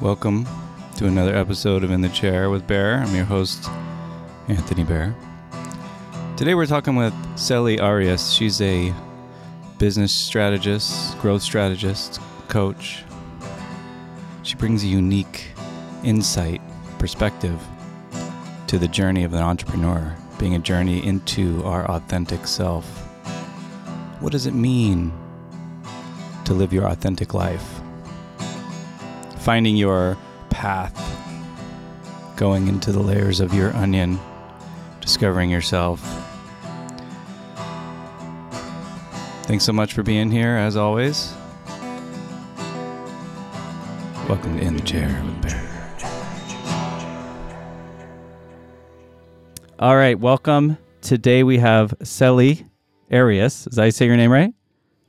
Welcome to another episode of In the Chair with Bear. I'm your host, Anthony Bear. Today we're talking with Celi Arias. She's a business strategist, growth strategist, coach. She brings a unique insight, perspective to the journey of an entrepreneur, being a journey into our authentic self. What does it mean to live your authentic life? Finding your path, going into the layers of your onion, discovering yourself. Thanks so much for being here, as always. Welcome to In the Chair with Bear. All right, welcome. Today we have Celi Arias. Did I say your name right?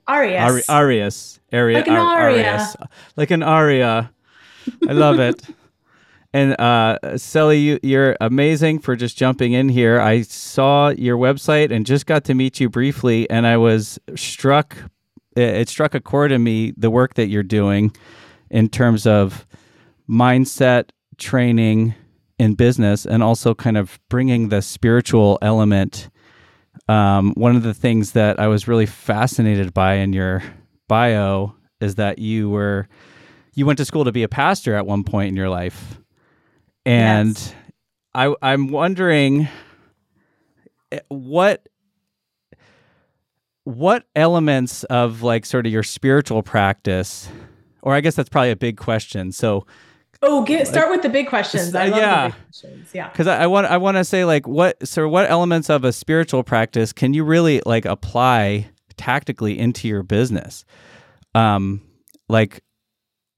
Arias. Ari- Arias. Aria, Like an aria. Arias. Like an aria. I love it. And uh, Celi, you, you're amazing for just jumping in here. I saw your website and just got to meet you briefly, and I was struck. It struck a chord in me the work that you're doing in terms of mindset training in business, and also kind of bringing the spiritual element. Um, one of the things that I was really fascinated by in your bio is that you were you went to school to be a pastor at one point in your life and Yes. I, I'm wondering eh, what what elements of like sort of your spiritual practice, or I guess that's probably a big question. So, Oh, get start with the big questions. I Uh, love yeah. the big questions. Yeah. because I, I want I want to say like what so what elements of a spiritual practice can you really like apply tactically into your business? Um, like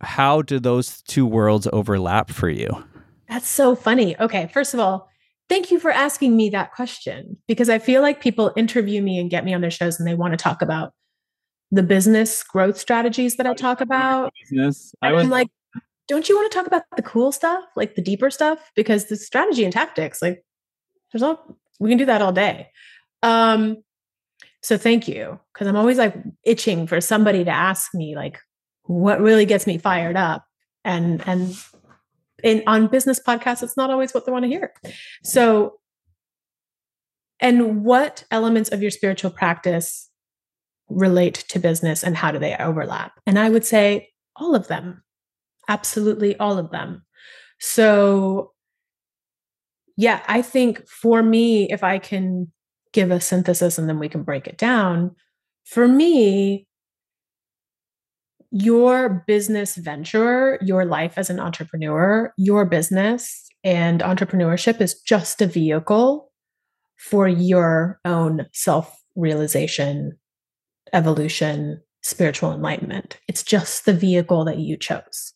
how do those two worlds overlap for you? That's so funny. Okay, first of all, thank you for asking me that question because I feel like people interview me and get me on their shows and they want to talk about the business growth strategies that I talk about. Business. I was I'm like, don't you want to talk about the cool stuff, like the deeper stuff? Because the strategy and tactics, like, there's all we can do that all day. Um, so thank you, because I'm always like itching for somebody to ask me like what really gets me fired up, and and in on business podcasts, it's not always what they want to hear. So, and what elements of your spiritual practice relate to business, and how do they overlap? And I would say all of them absolutely all of them. So, yeah, I think for me, if I can give a synthesis and then we can break it down, for me, your business venture, your life as an entrepreneur, your business and entrepreneurship is just a vehicle for your own self realization, evolution, spiritual enlightenment. It's just the vehicle that you chose.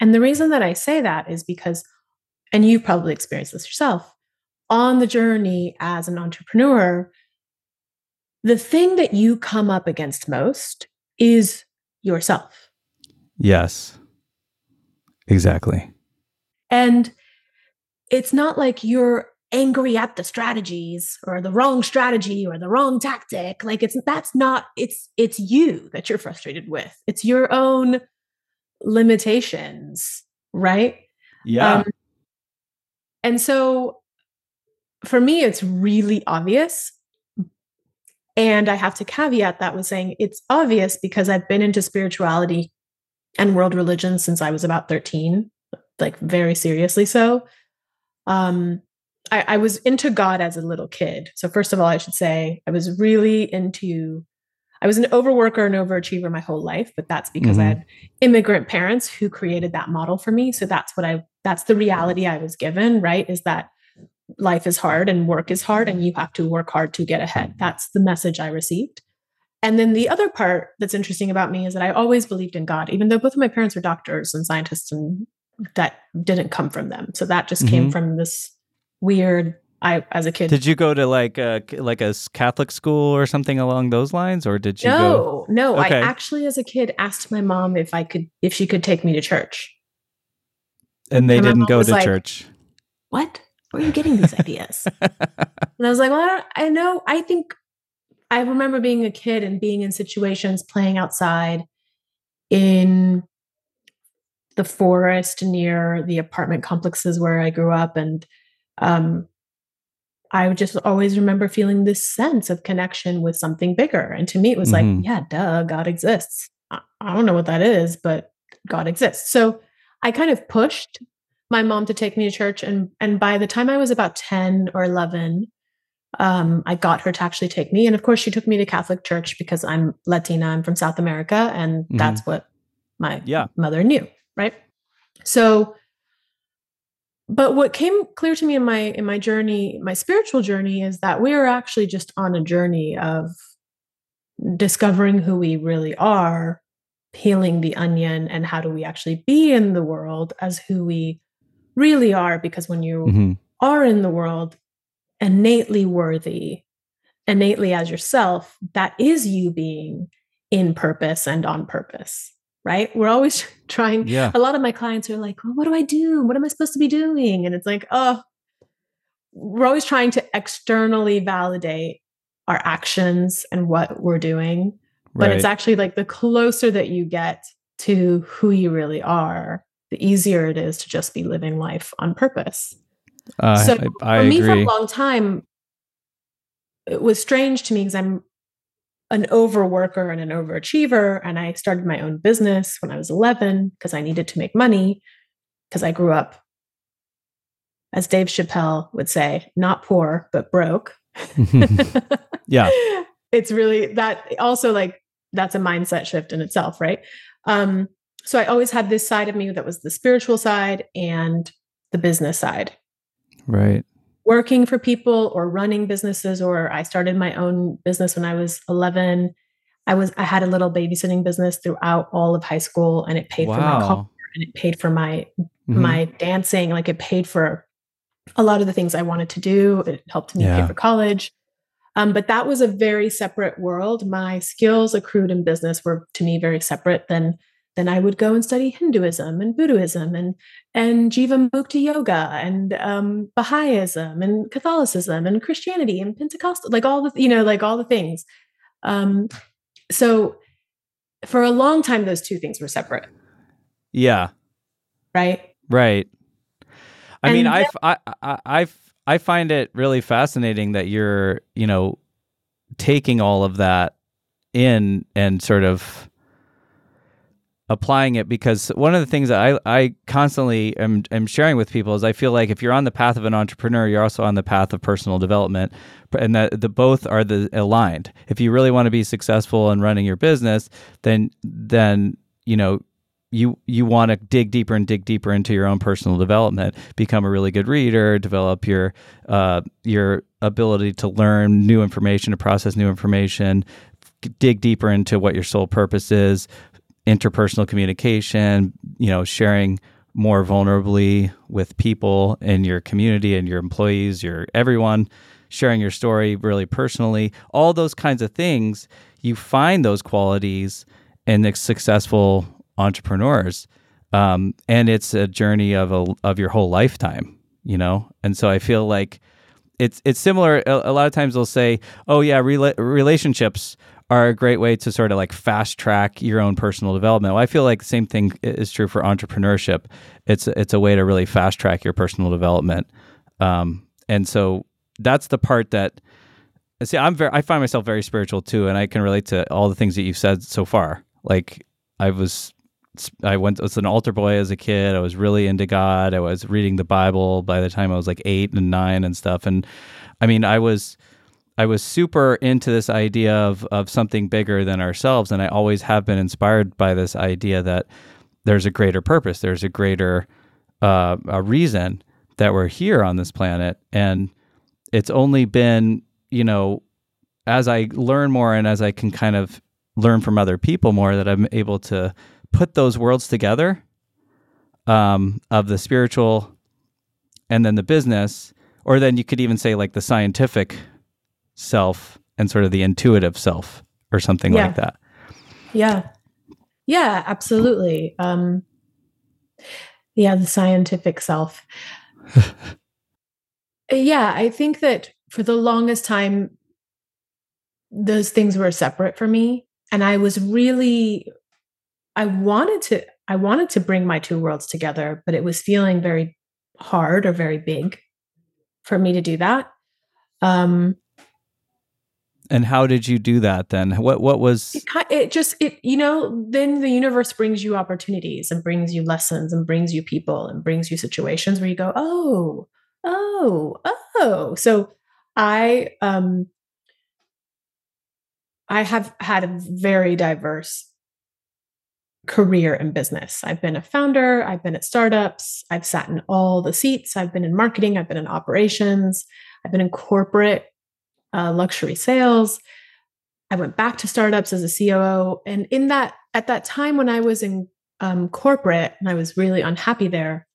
And the reason that I say that is because, and you probably experienced this yourself, on the journey as an entrepreneur, the thing that you come up against most is yourself. Yes. Exactly. And it's not like you're angry at the strategies or the wrong strategy or the wrong tactic like it's that's not it's it's you that you're frustrated with it's your own limitations right Yeah. Um, and so for me, it's really obvious. And I have to caveat that with saying it's obvious because I've been into spirituality and world religion since I was about 13, like very seriously so. Um, I, I was into God as a little kid. So, first of all, I should say I was really into, I was an overworker and overachiever my whole life, but that's because I Mhm. had immigrant parents who created that model for me. So that's what I, that's the reality I was given, right? Is that life is hard and work is hard and you have to work hard to get ahead. That's the message I received. And then the other part that's interesting about me is that I always believed in God, even though both of my parents were doctors and scientists, and that didn't come from them. So that just came Mhm. from this weird. I, as a kid, Did you go to like a like a Catholic school or something along those lines, or did you go? no, no. Okay. I actually, as a kid, asked my mom if I could, if she could take me to church. And they And didn't go to like- church. What? Where are you getting these ideas? And I was like, well, I, don't, I know. I think I remember being a kid and being in situations playing outside in the forest near the apartment complexes where I grew up. And um, I just always remember feeling this sense of connection with something bigger. And to me, it was mm-hmm. like, yeah, duh, God exists. I, I don't know what that is, but God exists. So I kind of pushed my mom to take me to church. And, and by the time I was about 10 or 11, um, I got her to actually take me. And of course, she took me to Catholic church because I'm Latina, I'm from South America, and mm-hmm. that's what my yeah. mother knew, right? So, but what came clear to me in my in my journey, my spiritual journey, is that we are actually just on a journey of discovering who we really are, peeling the onion, and how do we actually be in the world as who we really are. Because when you mm-hmm. are in the world, innately worthy, innately as yourself, that is you being in purpose and on purpose, right? We're always trying. Yeah. A lot of my clients are like, well, what do I do? What am I supposed to be doing? And it's like, oh, we're always trying to externally validate our actions and what we're doing. But right. it's actually like the closer that you get to who you really are, the easier it is to just be living life on purpose. Uh, so I, I for me, agree. for a long time, it was strange to me because I'm an overworker and an overachiever, and I started my own business when I was 11 because I needed to make money because I grew up, as Dave Chappelle would say, not poor but broke. yeah, it's really that. Also, like that's a mindset shift in itself, right? Um, so I always had this side of me that was the spiritual side and the business side. Right. Working for people or running businesses, or I started my own business when I was 11. I was I had a little babysitting business throughout all of high school, and it paid wow. for my car and it paid for my mm-hmm. my dancing. Like it paid for a lot of the things I wanted to do. It helped me yeah. pay for college. Um, but that was a very separate world. My skills accrued in business were to me very separate than then I would go and study Hinduism and Buddhism and and Jivamukti yoga and um, Baha'ism and Catholicism and Christianity and Pentecostal, like all the you know, like all the things. Um, so for a long time, those two things were separate. Yeah. Right. Right. I and mean, I, I, I, I find it really fascinating that you're, you know, taking all of that in and sort of applying it because one of the things that I, I constantly am, am sharing with people is I feel like if you're on the path of an entrepreneur, you're also on the path of personal development, and that the both are the aligned. If you really want to be successful in running your business, then then you know you you want to dig deeper and dig deeper into your own personal development, become a really good reader, develop your uh, your ability to learn new information, to process new information, dig deeper into what your sole purpose is, interpersonal communication, you know, sharing more vulnerably with people in your community and your employees, your everyone, sharing your story really personally, all those kinds of things, you find those qualities in the successful entrepreneurs. Um, and it's a journey of a, of your whole lifetime, you know? And so I feel like it's, it's similar. A, a lot of times they'll say, oh yeah, rela- relationships are a great way to sort of like fast track your own personal development. Well, I feel like the same thing is true for entrepreneurship. It's it's a way to really fast track your personal development. Um, and so that's the part that see I'm very I find myself very spiritual too, and I can relate to all the things that you've said so far. Like I was I went was an altar boy as a kid. I was really into God. I was reading the Bible by the time I was like eight and nine and stuff. And I mean, I was I was super into this idea of of something bigger than ourselves, and I always have been inspired by this idea that there's a greater purpose, there's a greater uh, a reason that we're here on this planet, and it's only been you know as I learn more and as I can kind of learn from other people more that I'm able to put those worlds together um, of the spiritual and then the business, or then you could even say like the scientific self and sort of the intuitive self or something yeah. like that. Yeah. Yeah, absolutely. Um yeah, the scientific self. yeah, I think that for the longest time those things were separate for me and I was really I wanted to I wanted to bring my two worlds together, but it was feeling very hard or very big for me to do that. Um, and how did you do that then? What what was it, it just it you know then the universe brings you opportunities and brings you lessons and brings you people and brings you situations where you go oh oh oh so I um I have had a very diverse career in business. I've been a founder, I've been at startups, I've sat in all the seats, I've been in marketing, I've been in operations, I've been in corporate uh, luxury sales. I went back to startups as a COO. And in that, at that time when I was in um, corporate and I was really unhappy there,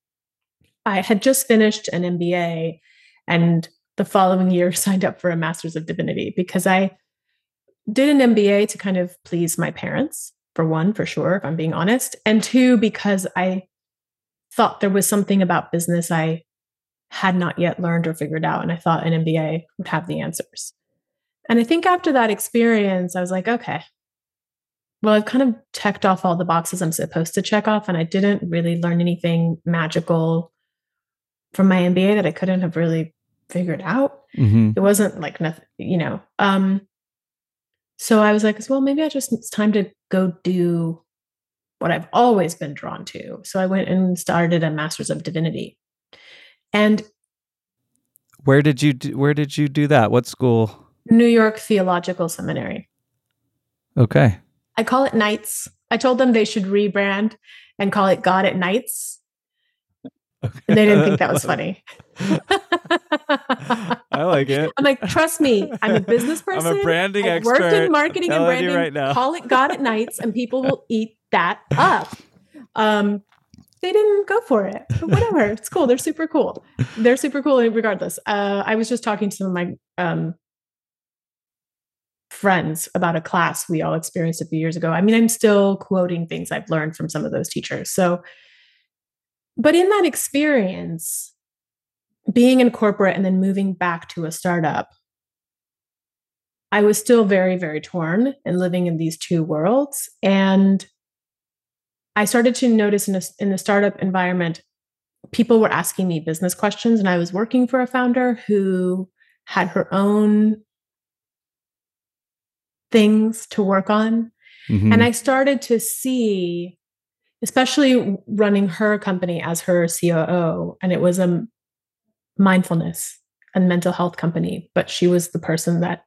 I had just finished an MBA and the following year signed up for a master's of divinity because I did an MBA to kind of please my parents, for one, for sure, if I'm being honest. And two, because I thought there was something about business I had not yet learned or figured out. And I thought an MBA would have the answers. And I think after that experience, I was like, okay, well, I've kind of checked off all the boxes I'm supposed to check off. And I didn't really learn anything magical from my MBA that I couldn't have really figured out. Mm-hmm. It wasn't like nothing, you know. Um, so I was like, well, maybe I just it's time to go do what I've always been drawn to. So I went and started a master's of divinity. And where did you do, where did you do that? What school? New York Theological Seminary. Okay. I call it Nights. I told them they should rebrand and call it God at Nights. Okay. And they didn't think that was funny. I like it. I'm like, trust me, I'm a business person. I'm a branding I've expert. Worked in marketing and branding. Right now. Call it God at Nights, and people will eat that up. Um, they didn't go for it. But whatever. it's cool. They're super cool. They're super cool regardless. Uh, I was just talking to some of my um, friends about a class we all experienced a few years ago. I mean, I'm still quoting things I've learned from some of those teachers. So, but in that experience, being in corporate and then moving back to a startup, I was still very, very torn and living in these two worlds. And I started to notice in, a, in the startup environment, people were asking me business questions, and I was working for a founder who had her own things to work on. Mm-hmm. And I started to see, especially running her company as her COO, and it was a mindfulness and mental health company, but she was the person that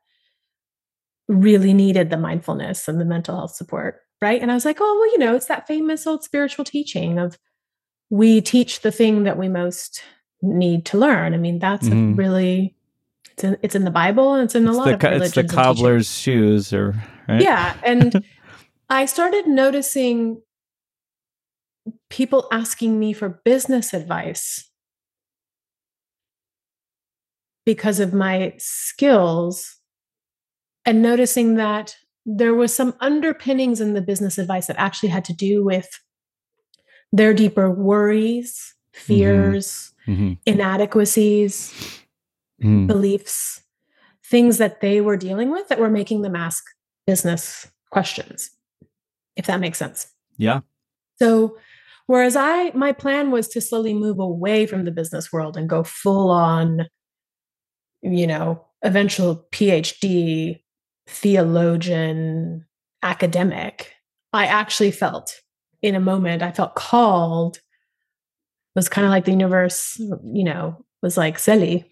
really needed the mindfulness and the mental health support right? And I was like, oh, well, you know, it's that famous old spiritual teaching of we teach the thing that we most need to learn. I mean, that's mm-hmm. really it's in, it's in the Bible and it's in a lot the, of religions. It's the cobbler's shoes, or right? yeah. And I started noticing people asking me for business advice because of my skills and noticing that there was some underpinnings in the business advice that actually had to do with their deeper worries, fears, mm-hmm. mm-hmm. inadequacies, mm. beliefs, things that they were dealing with that were making them ask business questions, if that makes sense. Yeah. So, whereas I, my plan was to slowly move away from the business world and go full on, you know, eventual PhD theologian, academic. I actually felt in a moment, I felt called, was kind of like the universe, you know, was like, Celi,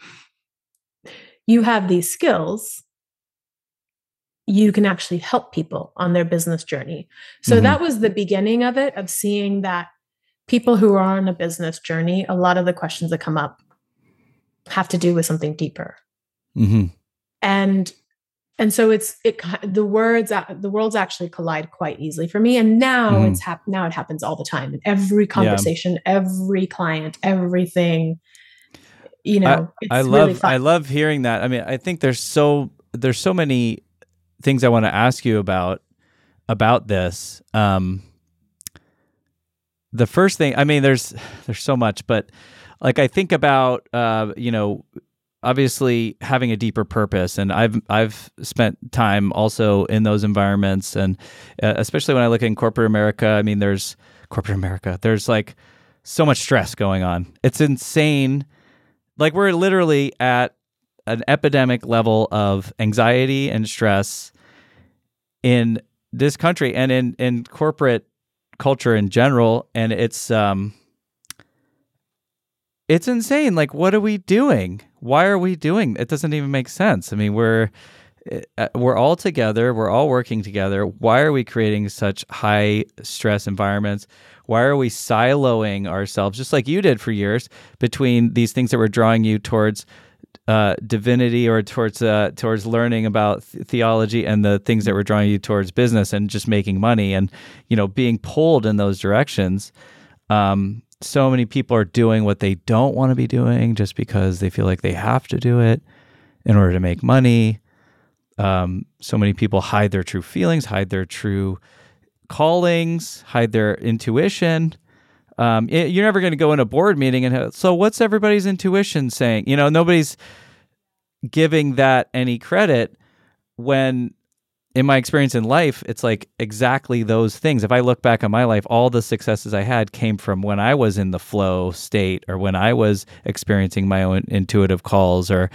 you have these skills. You can actually help people on their business journey. So mm-hmm. that was the beginning of it, of seeing that people who are on a business journey, a lot of the questions that come up have to do with something deeper. Mm-hmm. And and so it's it the words the worlds actually collide quite easily for me. And now mm-hmm. it's hap- now it happens all the time in every conversation yeah. every client everything. You know i, I love i love hearing that. I mean i think there's so there's so many things i want to ask you about about this. Um the first thing i mean there's there's so much but like i think about uh you know obviously having a deeper purpose and i've i've spent time also in those environments and uh, especially when i look in corporate america i mean there's corporate America. There's like so much stress going on. It's insane. Like we're literally at an epidemic level of anxiety and stress in this country and in in corporate culture in general and it's um it's insane. Like what are we doing? Why are we doing? It doesn't even make sense. I mean we're uh, we're all together. We're all working together. Why are we creating such high stress environments? Why are we siloing ourselves just like you did for years between these things that were drawing you towards uh, divinity or towards uh, towards learning about th- theology and the things that were drawing you towards business and just making money and you know being pulled in those directions um, so many people are doing what they don't want to be doing just because they feel like they have to do it in order to make money um, so many people hide their true feelings hide their true callings hide their intuition um, you're never going to go in a board meeting and have, so what's everybody's intuition saying? You know, nobody's giving that any credit when in my experience in life, it's like exactly those things. If I look back on my life, all the successes I had came from when I was in the flow state or when I was experiencing my own intuitive calls or,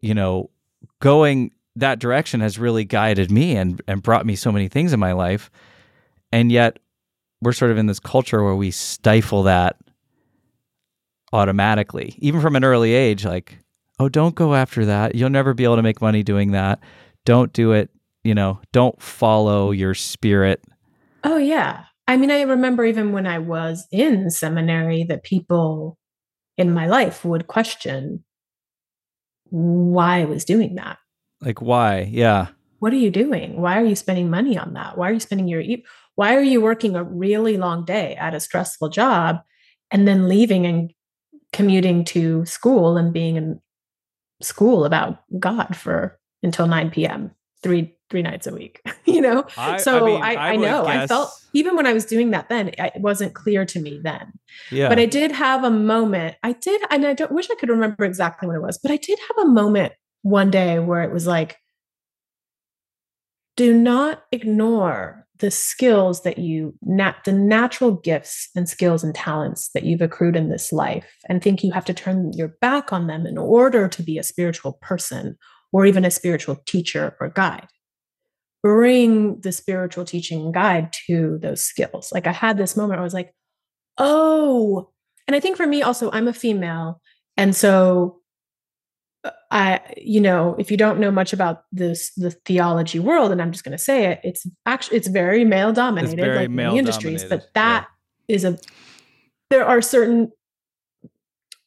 you know, going that direction has really guided me and, and brought me so many things in my life. And yet we're sort of in this culture where we stifle that automatically, even from an early age. Like, oh, don't go after that. You'll never be able to make money doing that. Don't do it. You know, don't follow your spirit. Oh, yeah. I mean, I remember even when I was in seminary that people in my life would question why I was doing that. Like, why? Yeah. What are you doing? Why are you spending money on that? Why are you spending your why are you working a really long day at a stressful job and then leaving and commuting to school and being in school about God for until 9 p.m. three three nights a week you know? I, so i, mean, I, I, I know guess... i felt even when i was doing that then it wasn't clear to me then. Yeah. But i did have a moment i did and i don't wish i could remember exactly when it was but i did have a moment one day where it was like do not ignore the skills that you nat- the natural gifts and skills and talents that you've accrued in this life and think you have to turn your back on them in order to be a spiritual person or even a spiritual teacher or guide bring the spiritual teaching guide to those skills like i had this moment i was like oh and i think for me also i'm a female and so uh, I, you know, if you don't know much about this, the theology world, and I'm just going to say it, it's actually it's very male dominated, like male industries. Dominated. But that yeah. is a there are certain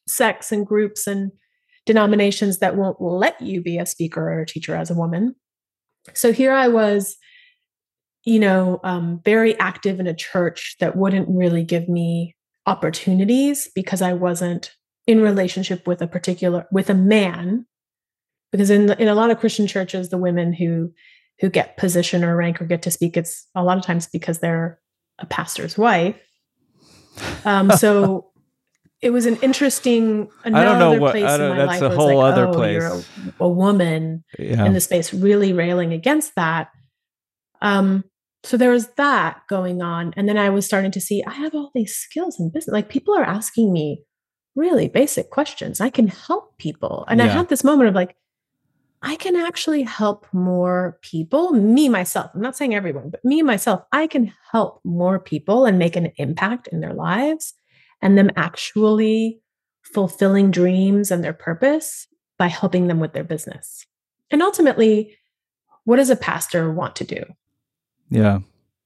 sects and groups and denominations that won't let you be a speaker or a teacher as a woman. So here I was, you know, um, very active in a church that wouldn't really give me opportunities because I wasn't in relationship with a particular with a man. Because in in a lot of christian churches the women who who get position or rank or get to speak it's a lot of times because they're a pastor's wife. Um so it was an interesting another I don't know what place I don't, in my that's life a whole like, other oh, place. You're a, a woman yeah. in the space really railing against that. Um, so there was that going on, and then I was starting to see I have all these skills in business. Like people are asking me, really basic questions. I can help people. And yeah. I had this moment of like, I can actually help more people, me myself. I'm not saying everyone, but me myself, I can help more people and make an impact in their lives and them actually fulfilling dreams and their purpose by helping them with their business. And ultimately, what does a pastor want to do? Yeah.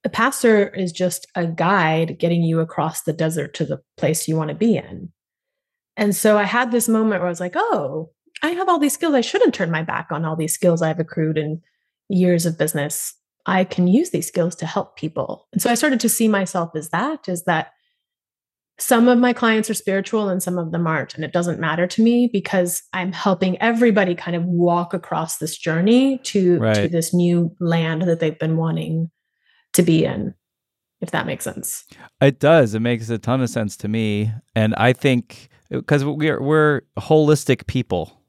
A pastor is just a guide getting you across the desert to the place you want to be in. And so I had this moment where I was like, oh, I have all these skills. I shouldn't turn my back on all these skills I've accrued in years of business. I can use these skills to help people. And so I started to see myself as that is that some of my clients are spiritual and some of them aren't. And it doesn't matter to me because I'm helping everybody kind of walk across this journey to, right. to this new land that they've been wanting to be in, if that makes sense. It does. It makes a ton of sense to me. And I think because we're we're holistic people.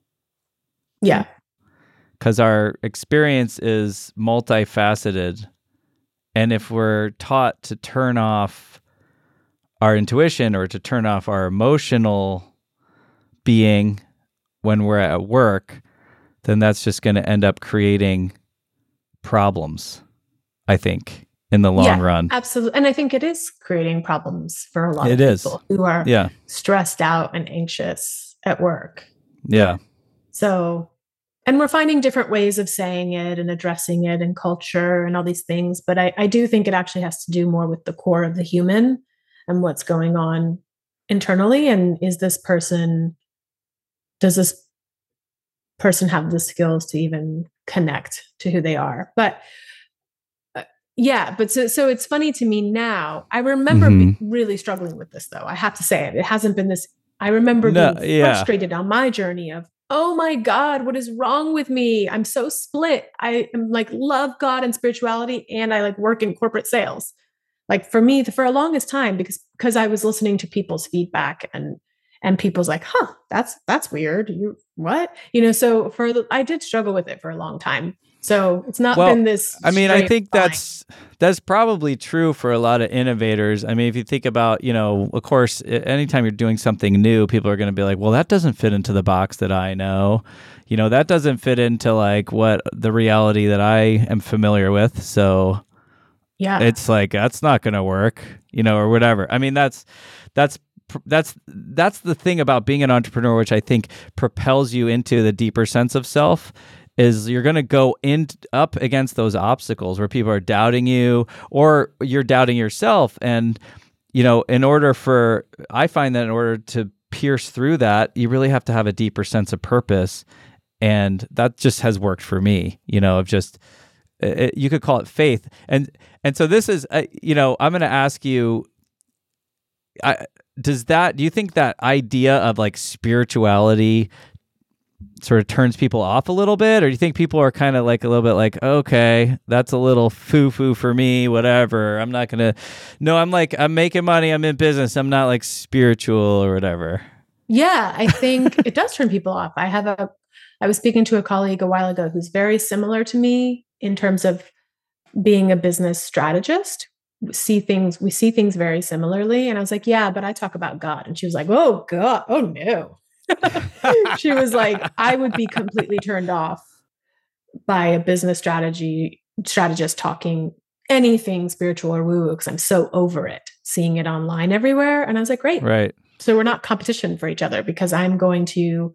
Yeah. Because our experience is multifaceted, and if we're taught to turn off our intuition or to turn off our emotional being when we're at work, then that's just going to end up creating problems, I think, in the long Yeah, run. Absolutely. And I think it is creating problems for a lot It of is. people who are Yeah. stressed out and anxious at work. Yeah. So, and we're finding different ways of saying it and addressing it and culture and all these things. But I, I do think it actually has to do more with the core of the human and what's going on internally. And is this person, does this person have the skills to even connect to who they are? But uh, yeah, but so so it's funny to me now. I remember be- really struggling with this though. I have to say it. It hasn't been this. I remember No, being yeah. frustrated on my journey of, oh my God, what is wrong with me? I'm so split. I am like love God and spirituality, and I like work in corporate sales. Like for me, for a longest time, because because I was listening to people's feedback and and people's like, huh, that's that's weird. You what? You know, so for the, I did struggle with it for a long time. So it's not Well, been this. I mean, I think line. that's that's probably true for a lot of innovators. I mean, if you think about, you know, of course, anytime you're doing something new, people are going to be like, "Well, that doesn't fit into the box that I know." You know, that doesn't fit into like what the reality that I am familiar with. So, yeah. it's like that's not to work, you know, or whatever. I mean, that's that's that's that's the thing about being an entrepreneur which I think propels you into the deeper sense of self is you're going to go in up against those obstacles where people are doubting you or you're doubting yourself and you know in order for I find that in order to pierce through that you really have to have a deeper sense of purpose and that just has worked for me you know of just it, you could call it faith. And and so this is uh, you know i'm going to ask you I, does that do you think that idea of like spirituality sort of turns people off a little bit? Or do you think people are kind of like a little bit like okay that's a little foo foo for me whatever. I'm not going to no i'm like i'm making money i'm in business i'm not like spiritual or whatever Yeah, I think it does turn people off. I have a I was speaking to a colleague a while ago who's very similar to me in terms of being a business strategist. We see things we see things very similarly and I was like, "Yeah, but I talk about God." And she was like, "Oh god. Oh no." she was like, "I would be completely turned off by a business strategy strategist talking anything spiritual or woo woo because I'm so over it, seeing it online everywhere." And I was like, "Great right so we're not competition for each other because i'm going to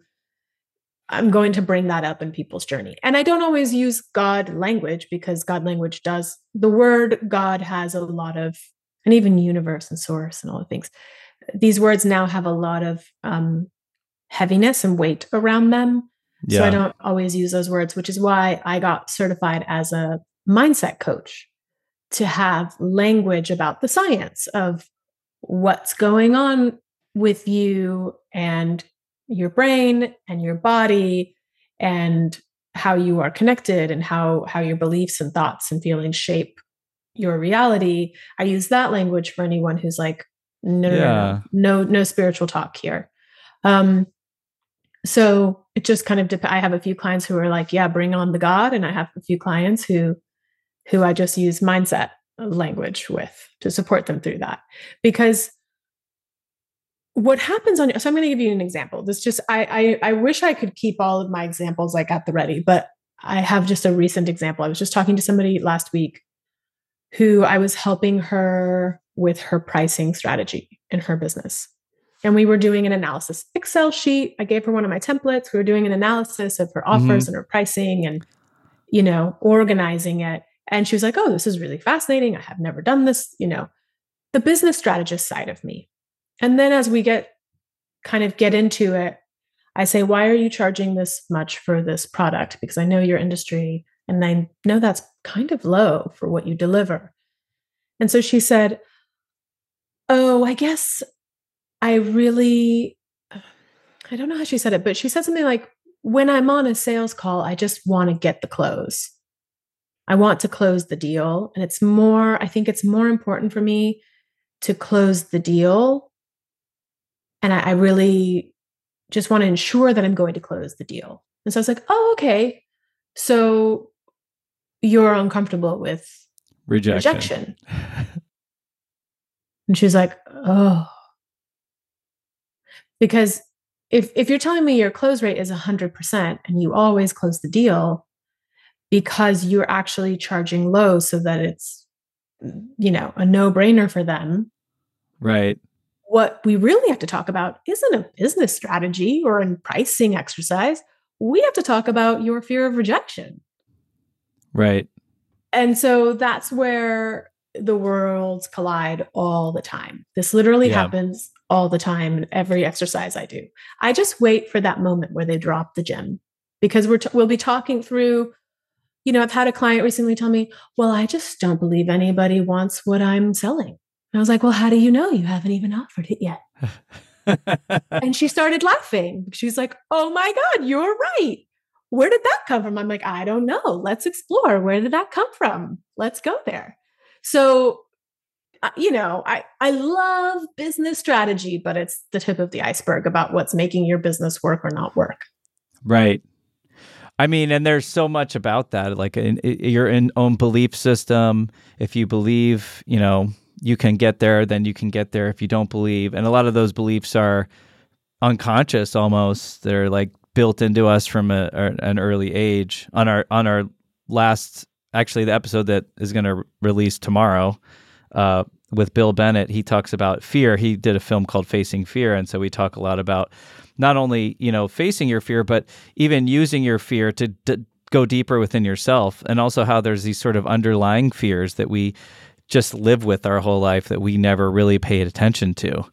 i'm going to bring that up in people's journey. And i don't always use god language because god language does the word god has a lot of and even universe and source and all the things. These words now have a lot of um, heaviness and weight around them. Yeah so i don't always use those words which is why i got certified as a mindset coach to have language about the science of what's going on with you and your brain and your body and how you are connected and how how your beliefs and thoughts and feelings shape your reality. I use that language for anyone who's like no no Yeah. no no no spiritual talk here. Um so it just kind of dep- i have a few clients who are like yeah bring on the god. And i have a few clients who who i just use mindset language with to support them through that. Because what happens on so i'm going to give you an example. This just I, I i wish i could keep all of my examples like at the ready but i have just a recent example. I was just talking to somebody last week who i was helping her with her pricing strategy in her business. And we were doing an analysis excel sheet. I gave her one of my templates. We were doing an analysis of her mm-hmm. offers and her pricing and you know organizing it. And she was like oh this is really fascinating. I have never done this you know. The business strategist side of me and then as we get kind of get into it, I say, why are you charging this much for this product? Because I know your industry and I know that's kind of low for what you deliver. And so she said, Oh, I guess I really, I don't know how she said it, but she said something like, when I'm on a sales call, I just want to get the close. I want to close the deal. And it's more, I think it's more important for me to close the deal and I, I really just want to ensure that I'm going to close the deal. And so I was like, oh, okay. So you're uncomfortable with rejection, rejection. And she's like, Oh. Because if if you're telling me your close rate is 100% and you always close the deal because you're actually charging low so that it's you know, a no-brainer for them. Right. What we really have to talk about isn't a business strategy or a pricing exercise. We have to talk about your fear of rejection. Right. And so that's where the worlds collide all the time. This literally yeah. happens all the time in every exercise I do. I just wait for that moment where they drop the gem because we're t- we'll be talking through you know, I've had a client recently tell me, "Well, I just don't believe anybody wants what I'm selling." And I was like, "Well, how do you know you haven't even offered it yet?" and she started laughing. She's like, "Oh my god, you're right. Where did that come from?" I'm like, "I don't know. Let's explore. Where did that come from? Let's go there." So uh, you know, I, I love business strategy, but it's the tip of the iceberg about what's making your business work or not work. Right. I mean, and there's so much about that, like in, in your in own belief system. If you believe, you know, you can get there, then you can get there. If you don't believe, and a lot of those beliefs are unconscious, almost they're like built into us from a, an early age. On our on our last, actually, the episode that is going to release tomorrow, uh, with Bill Bennett, he talks about fear. He did a film called Facing Fear, and so we talk a lot about not only you know facing your fear, but even using your fear to d- go deeper within yourself, and also how there's these sort of underlying fears that we just live with our whole life that we never really paid attention to.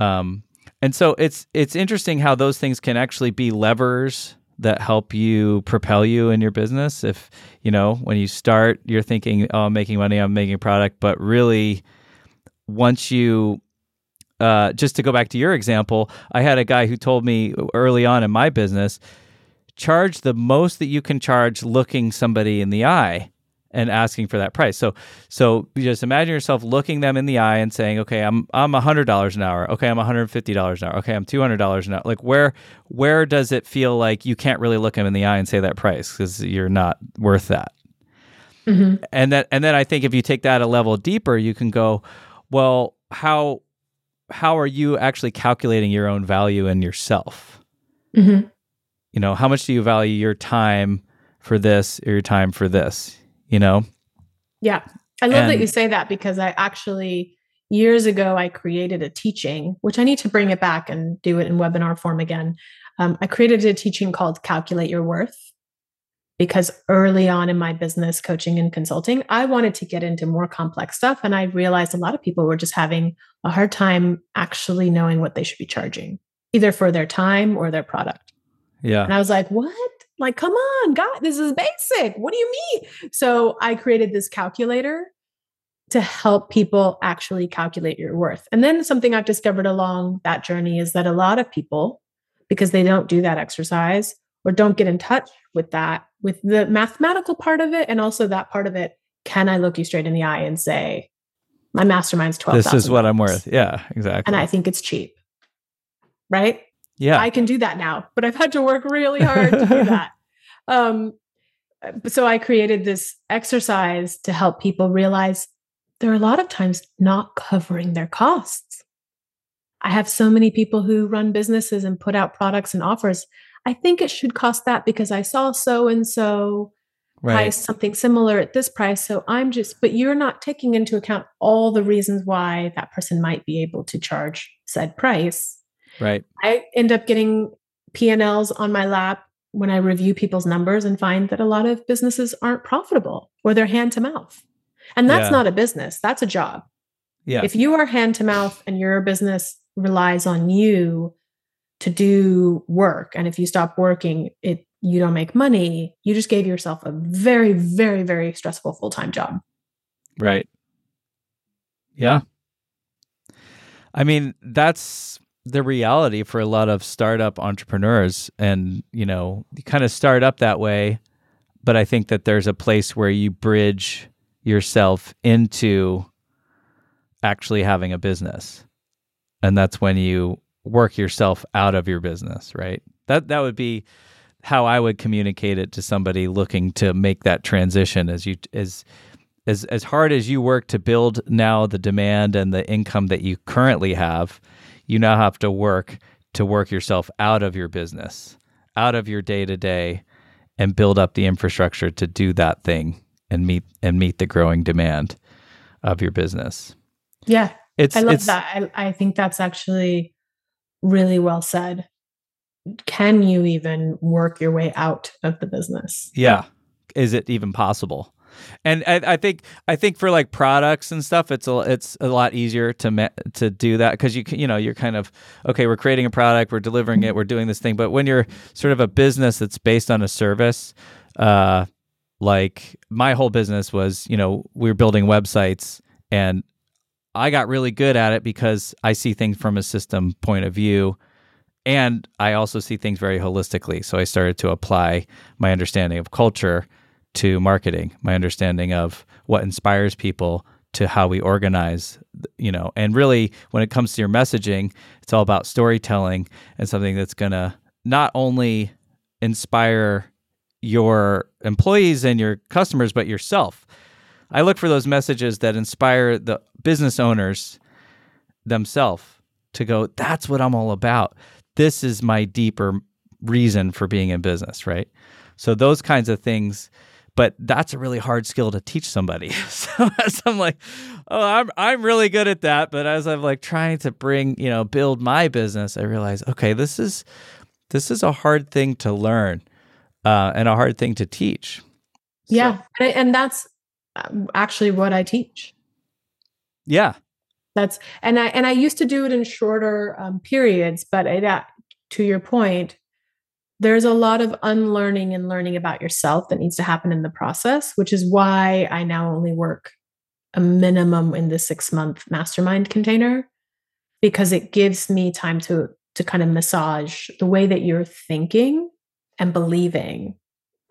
Um, and so it's it's interesting how those things can actually be levers that help you propel you in your business. If you know when you start, you're thinking, "Oh, I'm making money, I'm making a product," but really once you uh, just to go back to your example, I had a guy who told me early on in my business, charge the most that you can charge looking somebody in the eye and asking for that price. So so just imagine yourself looking them in the eye and saying, "Okay, I'm I'm $100 an hour. Okay, I'm $150 an hour. Okay, I'm $200 an hour." Like where where does it feel like you can't really look them in the eye and say that price cuz you're not worth that? Mm-hmm. And that and then I think if you take that a level deeper, you can go, well, how how are you actually calculating your own value in yourself? Mm-hmm. You know, how much do you value your time for this or your time for this? You know? Yeah. I love and, that you say that because I actually years ago I created a teaching, which I need to bring it back and do it in webinar form again. Um, I created a teaching called Calculate Your Worth because early on in my business coaching and consulting, I wanted to get into more complex stuff. And I realized a lot of people were just having a hard time actually knowing what they should be charging, either for their time or their product. Yeah. And I was like, what? Like, come on, God, this is basic. What do you mean? So I created this calculator to help people actually calculate your worth. And then something I've discovered along that journey is that a lot of people, because they don't do that exercise or don't get in touch with that with the mathematical part of it and also that part of it can i look you straight in the eye and say my mastermind's 12 this is what i'm worth yeah exactly and i think it's cheap right yeah. I can do that now but i've had to work really hard to do that. Um so i created this exercise to help people realize there are a lot of times not covering their costs. I have so many people who run businesses and put out products and offers. I think it should cost that because I saw so and so price something similar at this price. So I'm just, but you're not taking into account all the reasons why that person might be able to charge said price. Right. I end up getting P&Ls on my lap when I review people's numbers and find that a lot of businesses aren't profitable or they're hand to mouth. And that's yeah. not a business, that's a job. Yeah. If you are hand to mouth and your business relies on you to do work and if you stop working it you don't make money you just gave yourself a very very very stressful full-time job right yeah i mean that's the reality for a lot of startup entrepreneurs and you know you kind of start up that way but i think that there's a place where you bridge yourself into actually having a business and that's when you work yourself out of your business, right? That that would be how I would communicate it to somebody looking to make that transition as you as as as hard as you work to build now the demand and the income that you currently have, you now have to work to work yourself out of your business, out of your day to day, and build up the infrastructure to do that thing and meet and meet the growing demand of your business. Yeah, It's I love it's that. I, I think that's actually really well said. Can you even work your way out of the business? yeah. Is it even possible? And I, I think I think for like products and stuff, it's a it's a lot easier to ma- to do that because you you know you're kind of okay. We're creating a product, we're delivering it, we're doing this thing. But when you're sort of a business that's based on a service, uh, like my whole business was, you know, we were building websites, and I got really good at it because I see things from a system point of view. And I also see things very holistically. So I started to apply my understanding of culture to marketing, my understanding of what inspires people to how we organize, you know, and really when it comes to your messaging, it's all about storytelling and something that's going to not only inspire your employees and your customers, but yourself. I look for those messages that inspire the business owners themselves to go, that's what I'm all about. This is my deeper reason for being in business, right? So those kinds of things, but that's a really hard skill to teach somebody. so as I'm like, oh, I'm I'm really good at that, but as I'm like trying to bring, you know, build my business, I realize, okay, this is this is a hard thing to learn uh, and a hard thing to teach. So- Yeah. And, and that's um, actually what I teach. yeah, That's and I and I used to do it in shorter um, periods, but it, uh, to your point, there's a lot of unlearning and learning about yourself that needs to happen in the process, which is why I now only work a minimum in the six month mastermind container because it gives me time to to kind of massage the way that you're thinking and believing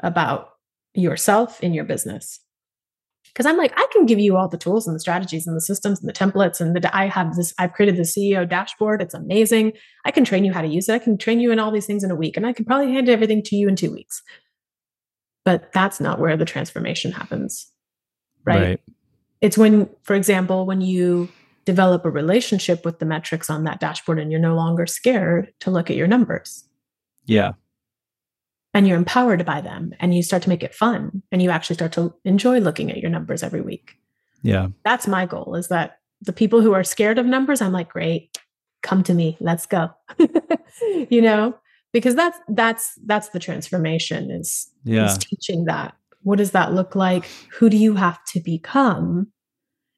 about yourself in your business because I'm like, I can give you all the tools and the strategies and the systems and the templates. And the, I have this, I've created the CEO dashboard. It's amazing. I can train you how to use it. I can train you in all these things in a week. And I can probably hand everything to you in two weeks. But that's not where the transformation happens. Right. right. It's when, for example, when you develop a relationship with the metrics on that dashboard and you're no longer scared to look at your numbers Yeah. And you're empowered by them and you start to make it fun and you actually start to enjoy looking at your numbers every week. Yeah. that's my goal is that the people who are scared of numbers i'm like great come to me let's go you know because that's that's that's the transformation is Yeah. is teaching that what does that look like who do you have to become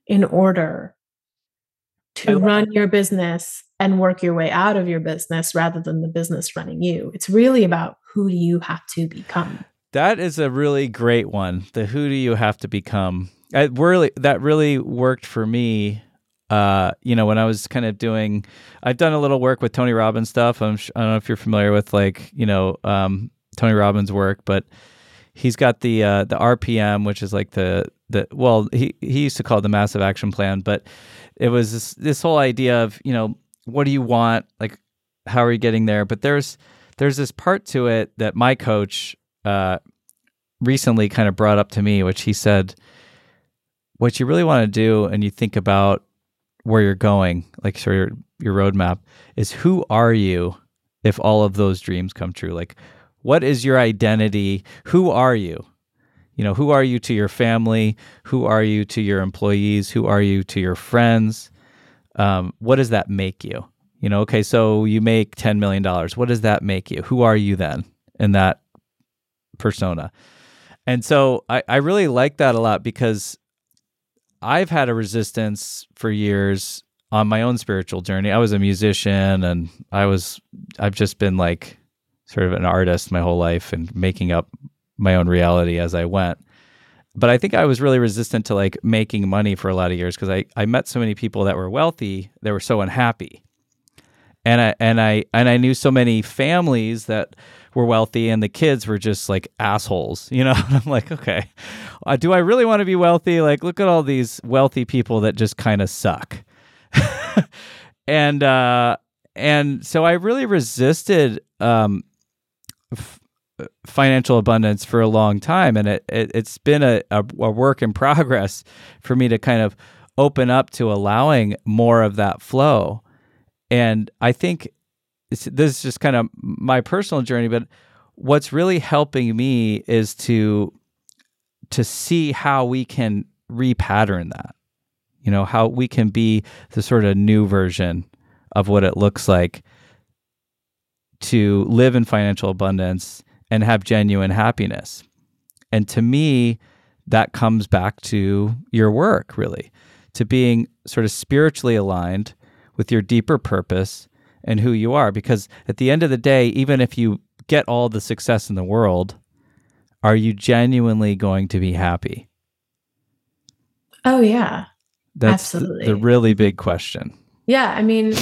in order to run your business and work your way out of your business rather than the business running you it's really about who do you have to become That is a really great one. The who do you have to become? I really that really worked for me. Uh, you know, when I was kind of doing, I've done a little work with Tony Robbins stuff. I'm, I don't know if you're familiar with like you know um, Tony Robbins' work, but he's got the uh, the RPM, which is like the the well, he he used to call it the Massive Action Plan, but it was this, this whole idea of you know what do you want, like how are you getting there? But there's there's this part to it that my coach uh, recently kind of brought up to me, which he said, what you really want to do, and you think about where you're going, like sort of your, your roadmap, is who are you if all of those dreams come true? Like, what is your identity? Who are you? You know, who are you to your family? Who are you to your employees? Who are you to your friends? Um, what does that make you? You know, okay, so you make $10 million. What does that make you? Who are you then in that persona? And so I, I really like that a lot because I've had a resistance for years on my own spiritual journey. I was a musician and I was, I've just been like sort of an artist my whole life and making up my own reality as I went. But I think I was really resistant to like making money for a lot of years because I, I met so many people that were wealthy that were so unhappy. And I and I and I knew so many families that were wealthy and the kids were just like assholes, you know? I'm like, okay, uh, do I really want to be wealthy? Like, look at all these wealthy people that just kind of suck. and uh, and so I really resisted um, f- financial abundance for a long time and it, it has been a, a, a work in progress for me to kind of open up to allowing more of that flow and i think this is just kind of my personal journey but what's really helping me is to to see how we can repattern that you know how we can be the sort of new version of what it looks like to live in financial abundance and have genuine happiness. And to me, that comes back to your work, really, to being sort of spiritually aligned with your deeper purpose and who you are. Because at the end of the day, even if you get all the success in the world, are you genuinely going to be happy? Oh, yeah. That's Absolutely. The, the really big question. Yeah. I mean,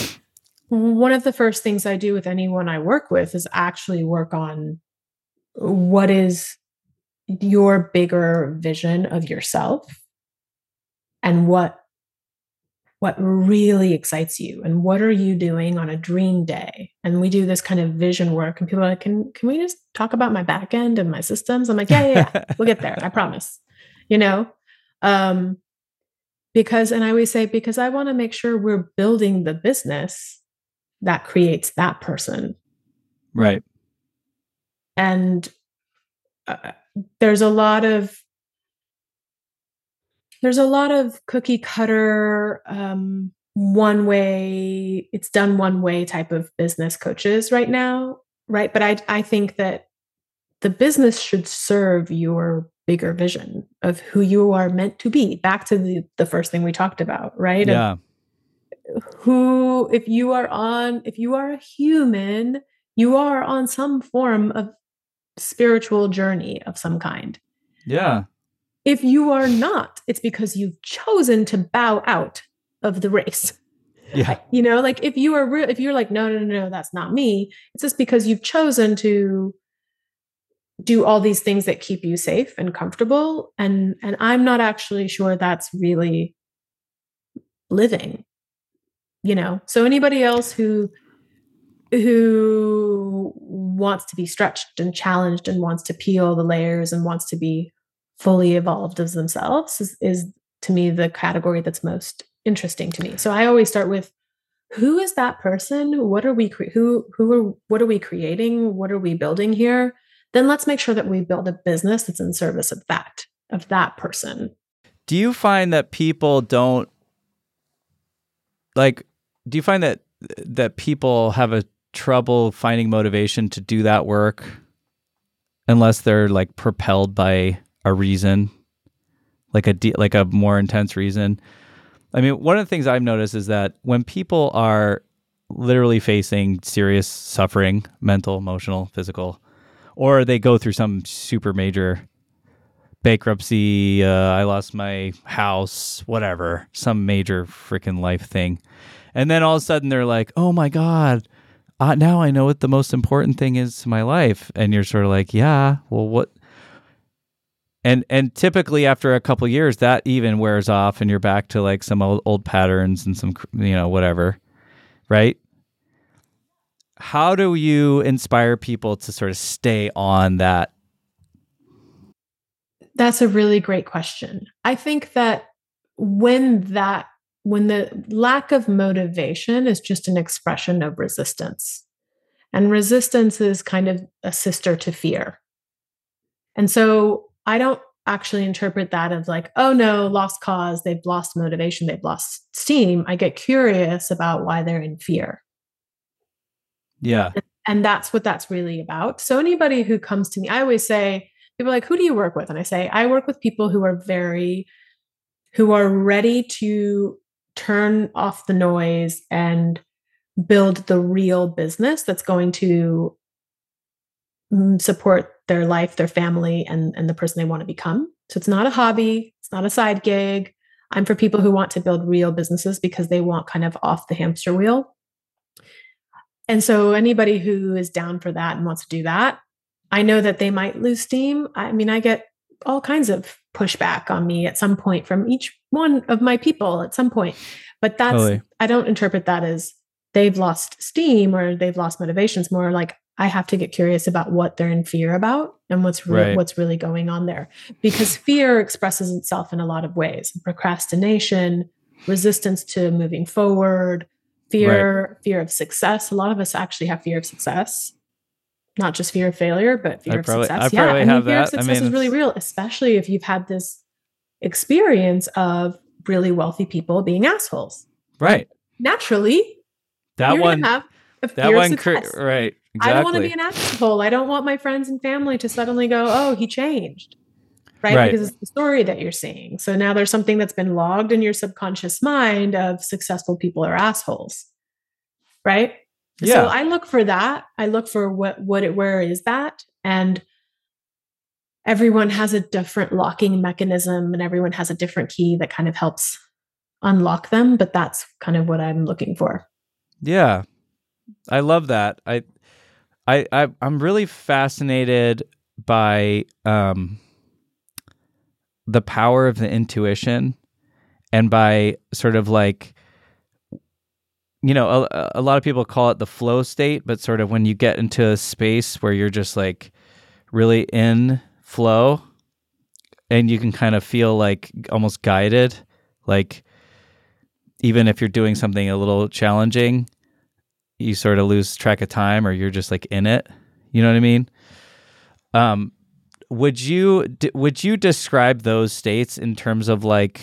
one of the first things I do with anyone I work with is actually work on what is your bigger vision of yourself and what what really excites you and what are you doing on a dream day and we do this kind of vision work and people are like can can we just talk about my back end and my systems i'm like yeah yeah, yeah. we'll get there i promise you know um because and i always say because i want to make sure we're building the business that creates that person. Right. And uh, there's a lot of there's a lot of cookie cutter um, one way it's done one way type of business coaches right now right? But i i think that the business should serve your bigger vision of who you are meant to be. Back to the the first thing we talked about right? Yeah. who if you are on if you are a human you are on some form of spiritual journey of some kind. Yeah if you are not it's because you've chosen to bow out of the race. Yeah. You know like if you are real if you're like no no no no that's not me it's just because you've chosen to do all these things that keep you safe and comfortable and and i'm not actually sure that's really living you know? So anybody else who who wants to be stretched and challenged and wants to peel the layers and wants to be fully evolved as themselves is, is to me the category that's most interesting to me. So i always start with who is that person? What are we cre- who who are what are we creating? What are we building here? Then let's make sure that we build a business that's in service of that of that person. Do you find that people don't like do you find that that people have a trouble finding motivation to do that work unless they're like propelled by a reason like a de- like a more intense reason i mean one of the things i've noticed is that when people are literally facing serious suffering mental emotional physical or they go through some super major bankruptcy uh, i lost my house whatever some major freaking life thing and then all of a sudden they're like, oh my God, uh, now I know what the most important thing is to my life. And you're sort of like, yeah, well, what? And, and typically after a couple years that even wears off and you're back to like some old, old patterns and some you know whatever right how do you inspire people to sort of stay on that that's a really great question i think that when that when the lack of motivation is just an expression of resistance. And resistance is kind of a sister to fear. And so I don't actually interpret that as like, oh no, lost cause, they've lost motivation, they've lost steam. I get curious about why they're in fear. Yeah. And that's what that's really about. So anybody who comes to me, I always say, people are like, who do you work with? And I say, I work with people who are very, who are ready to turn off the noise and build the real business that's going to Mm, support their life, their family, and, and the person they want to become. So it's not a hobby, it's not a side gig. I'm for people who want to build real businesses because they want kind of off the hamster wheel. And so anybody who is down for that and wants to do that, I know that they might lose steam. I mean, I get all kinds of pushback on me at some point from each one of my people at some point. But that's, totally. I don't interpret that as they've lost steam or they've lost motivations, more like I have to get curious about what they're in fear about and what's re- Right. what's really going on there. Because fear expresses itself in a lot of ways: procrastination, resistance to moving forward, fear, fear of success. A lot of us actually have fear of success, not just fear of failure, but fear I of probably- success. I yeah, probably I mean, have fear of that. I success mean, is really real, especially if you've had this experience of really wealthy people being assholes. Right. Naturally, That one. have That of one. Success. right. Exactly. I don't want to be an asshole. I don't want my friends and family to suddenly go, "Oh, he changed," right? Right. Because it's the story that you're seeing. So now there's something that's been logged in your subconscious mind of successful people are assholes, right? Yeah. So I look for that. I look for what what it where is that, and everyone has a different locking mechanism, and everyone has a different key that kind of helps unlock them. But that's kind of what I'm looking for. Yeah. I love that. I I, I I'm really fascinated by um the power of the intuition and by sort of like you know a, a lot of people call it the flow state but sort of when you get into a space where you're just like really in flow and you can kind of feel like almost guided like even if you're doing something a little challenging you sort of lose track of time or you're just like in it. You know what i mean? Um would you would you describe those states in terms of like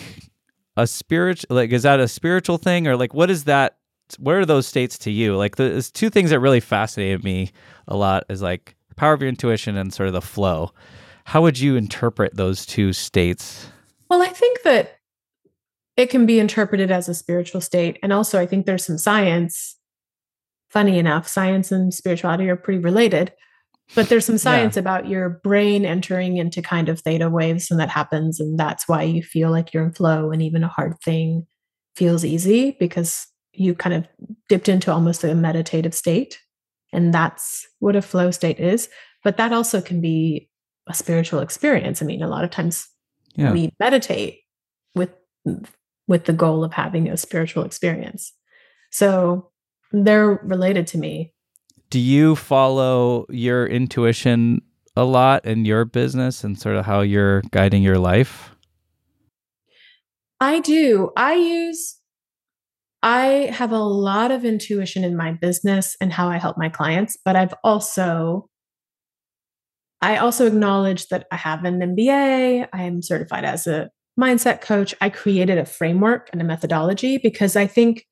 a spiritual like is that a spiritual thing? Or like what is that what are those states to you? Like the- there's two things that really fascinated me a lot is like power of your intuition and sort of the flow. How would you interpret those two states? Well, I think that it can be interpreted as a spiritual state. And also, I think there's some science. Funny enough, science and spirituality are pretty related, but there's some science about your brain entering into kind of theta waves, and that happens. And that's why you feel like you're in flow, and even a hard thing feels easy because you kind of dipped into almost a meditative state. And that's what a flow state is. But that also can be a spiritual experience. I mean, a lot of times yeah we meditate with with the goal of having a spiritual experience so they're related to me. Do you follow your intuition a lot in your business and sort of how you're guiding your life? I do. I use i have a lot of intuition in my business and how i help my clients but i've also i also acknowledge that i have an mba i am certified as a mindset coach. I created a framework and a methodology because i think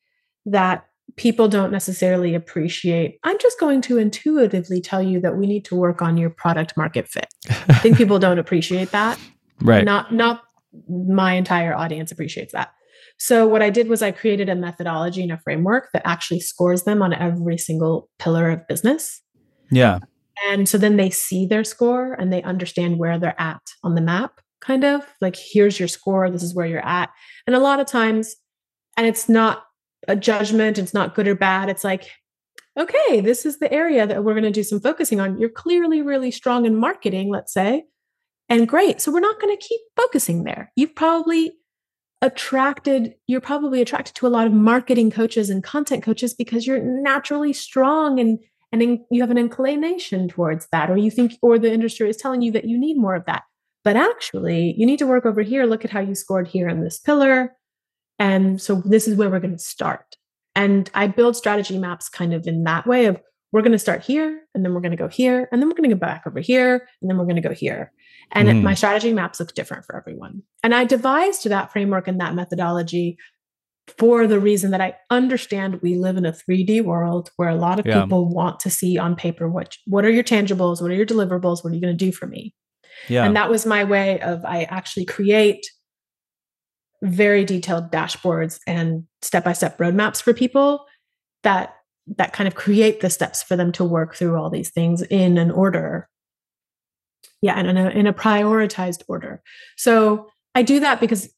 that people don't necessarily appreciate i'm just going to intuitively tell you that we need to work on your product market fit. I think people don't appreciate that. Right. Not not my entire audience appreciates that. So what i did was i created a methodology and a framework that actually scores them on every single pillar of business. Yeah. And so then they see their score and they understand where they're at on the map kind of. Like here's your score. This is where you're at. And a lot of times and it's not a judgment it's not good or bad it's like okay this is the area that we're going to do some focusing on. You're clearly really strong in marketing let's say and great so we're not going to keep focusing there. You've probably attracted you're probably attracted to a lot of marketing coaches and content coaches because you're naturally strong and and in, you have an inclination towards that or you think or the industry is telling you that you need more of that. But actually you need to work over here look at how you scored here in this pillar and so this is where we're going to start. And i build strategy maps kind of in that way of we're going to start here and then we're going to go here and then we're going to go back over here and then we're going to go here. And Mhm. my strategy maps look different for everyone. And i devised that framework and that methodology for the reason that i understand we live in a 3d world where a lot of Yeah. people want to see on paper what what are your tangibles what are your deliverables what are you going to do for me? Yeah. And that was my way of i actually create very detailed dashboards and step-by-step roadmaps for people that that kind of create the steps for them to work through all these things in an order. Yeah and in a, in a prioritized order. So i do that because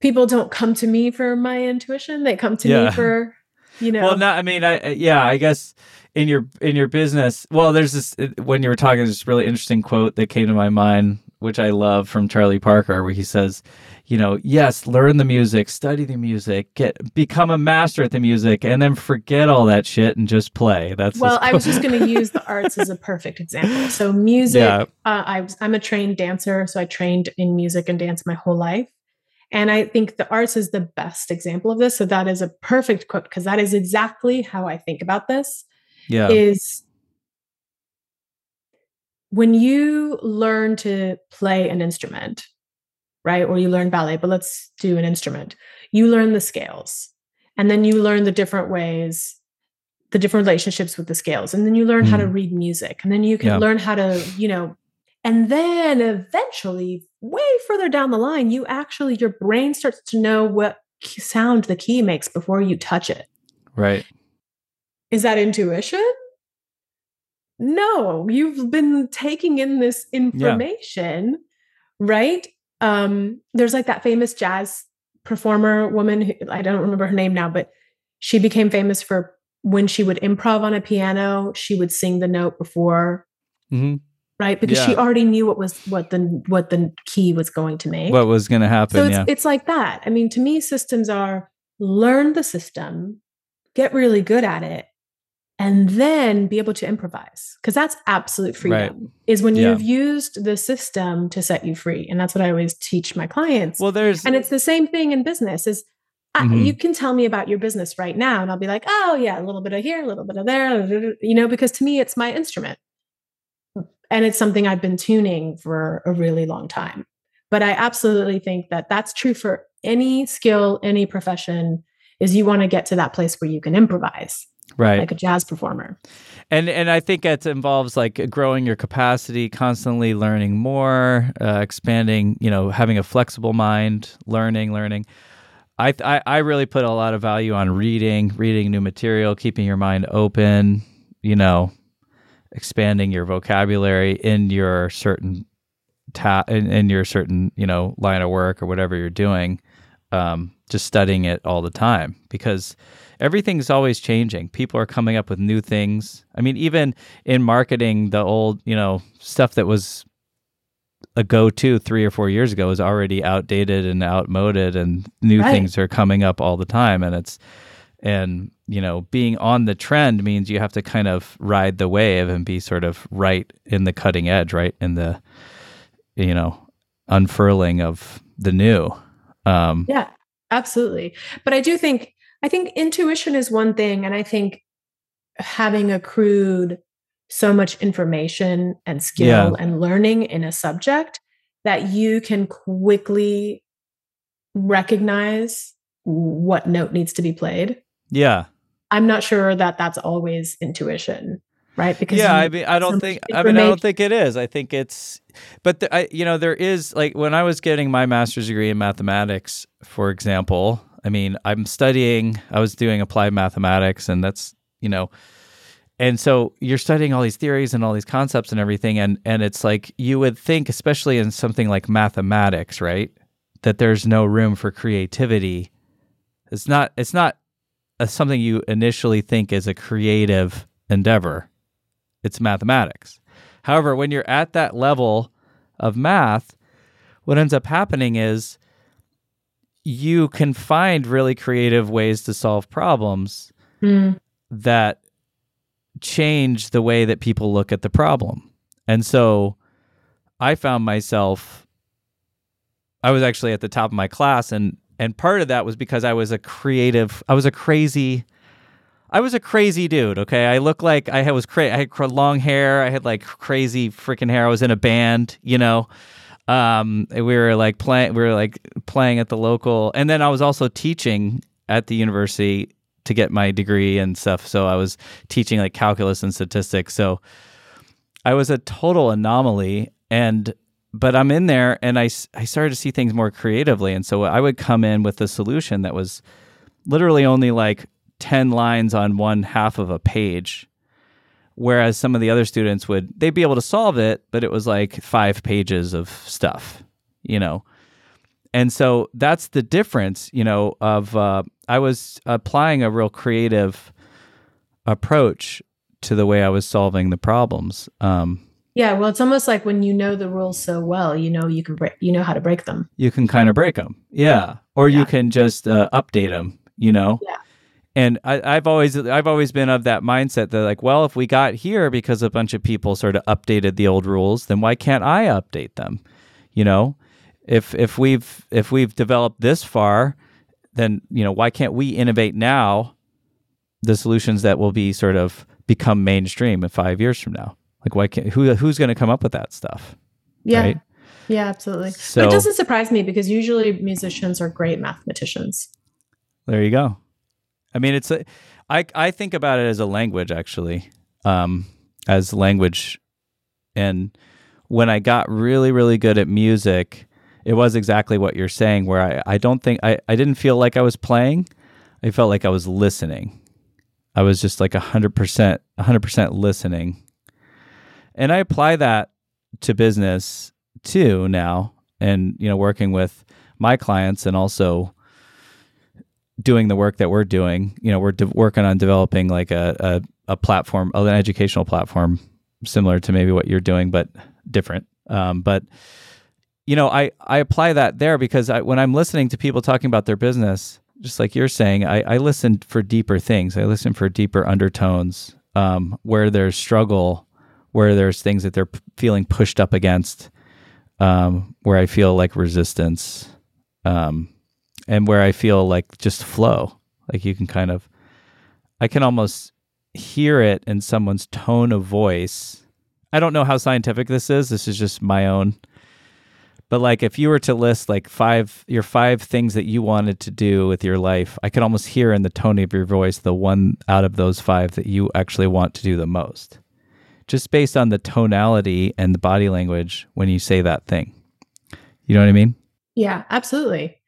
people don't come to me for my intuition. They come to Yeah. me for you know well not i mean i I- yeah i guess in your in your business well there's this when you were talking this really interesting quote that came to my mind which I love from Charlie Parker, where he says, you know, yes, learn the music, study the music, get become a master at the music, and then forget all that shit and just play. That's well, I was just going to use the arts as a perfect example. So music, yeah. uh, I was, I'm a trained dancer, so I trained in music and dance my whole life. And I think the arts is the best example of this. So that is a perfect quote because that is exactly how I think about this. Yeah. Is when you learn to play an instrument, right? Or you learn ballet, but let's do an instrument. You learn the scales and then you learn the different ways, the different relationships with the scales. And then you learn mm. how to mm. read music and then you can yeah. learn how to, you know, and then eventually, way further down the line, you actually, your brain starts to know what sound the key makes before you touch it. Right. Is that intuition? No, you've been taking in this information, yeah. right? um there's like that famous jazz performer woman who, I don't remember her name now, but she became famous for when she would improv on a piano, she would sing the note before. Mm-hmm. Right, because yeah. she already knew what was what the what the key was going to make. What was going to happen? So it's, yeah. it's like that. I mean, to me, systems are learn the system, get really good at it, and then be able to improvise because that's absolute freedom right. is when yeah. you've used the system to set you free and that's what i always teach my clients well there's and it's the same thing in business is mm-hmm. I, you can tell me about your business right now and i'll be like oh yeah a little bit of here a little bit of there you know because to me it's my instrument and it's something i've been tuning for a really long time but i absolutely think that that's true for any skill any profession is you want to get to that place where you can improvise right. like a jazz performer. And and i think it involves like growing your capacity constantly learning more uh, expanding you know having a flexible mind learning learning. I, I i really put a lot of value on reading reading new material keeping your mind open you know expanding your vocabulary in your certain ta- in, in your certain you know line of work or whatever you're doing um, just studying it all the time. Because everything's always changing. People are coming up with new things. I mean, even in marketing, the old, you know, stuff that was a go-to three or four years ago is already outdated and outmoded, and new right. things are coming up all the time. And it's and you know, being on the trend means you have to kind of ride the wave and be sort of right in the cutting edge, right in the you know unfurling of the new. Um, yeah, absolutely. But I do think I think intuition is one thing. And I think having accrued so much information and skill yeah. and learning in a subject that you can quickly recognize what note needs to be played. Yeah. I'm not sure that that's always intuition, right? Because yeah, I mean, I don't so think. I mean, I don't think it is. I think it's, but the, I, you know, there is like when I was getting my master's degree in mathematics, for example, I mean, I'm studying, I was doing applied mathematics, and that's, you know, and so you're studying all these theories and all these concepts and everything. And, and it's like you would think, especially in something like mathematics, right, that there's no room for creativity. It's not, it's not a, something you initially think is a creative endeavor, it's mathematics. However, when you're at that level of math, what ends up happening is you can find really creative ways to solve problems mm. that change the way that people look at the problem. And so I found myself I was actually at the top of my class and and part of that was because I was a creative I was a crazy I was a crazy dude, okay? I look like I was crazy. I had long hair. I had like crazy freaking hair. I was in a band, you know um, we were like playing we were like playing at the local and then i was also teaching at the university to get my degree and stuff. So i was teaching like calculus and statistics. So i was a total anomaly and but i'm in there and i, I started to see things more creatively. And so i would come in with a solution that was literally only like 10 lines on one half of a page whereas some of the other students would they'd be able to solve it but it was like five pages of stuff you know and so that's the difference you know of uh, i was applying a real creative approach to the way i was solving the problems um, Yeah, well, it's almost like when you know the rules so well, you know you can break, you know how to break them. You can kind of break them, yeah, or you can just uh, update them. You know, Yeah. And I, I've always I've always been of that mindset that like, well, if we got here because a bunch of people sort of updated the old rules, then why can't I update them? You know, if if we've if we've developed this far, then you know why can't we innovate now? The solutions that will be sort of become mainstream in five years from now. Like, why can't who who's going to come up with that stuff? Yeah. Right? Yeah, absolutely. but So- it doesn't surprise me because usually musicians are great mathematicians. There you go. I mean, it's a, I I think about it as a language actually, um, as language, and when I got really really good at music, it was exactly what you're saying. Where I I don't think I I didn't feel like I was playing, I felt like I was listening. I was just like hundred percent, hundred percent listening, and I apply that to business too now, and you know, working with my clients and also doing the work that we're doing. You know, we're de- working on developing like a, a, a platform, an educational platform similar to maybe what you're doing, but different. Um, but you know, I, I apply that there because I, when I'm listening to people talking about their business, just like you're saying, I, I listen for deeper things. I listen for deeper undertones um, where there's struggle, where there's things that they're p- feeling pushed up against, um, where I feel like resistance. Um, and where I feel like just flow. Like you can kind of, I can almost hear it in someone's tone of voice. I don't know how scientific this is. This is just my own. But like if you were to list like five your five things that you wanted to do with your life, I could almost hear in the tone of your voice the one out of those five that you actually want to do the most. Just based on the tonality and the body language when you say that thing. You know what I mean? Yeah, absolutely.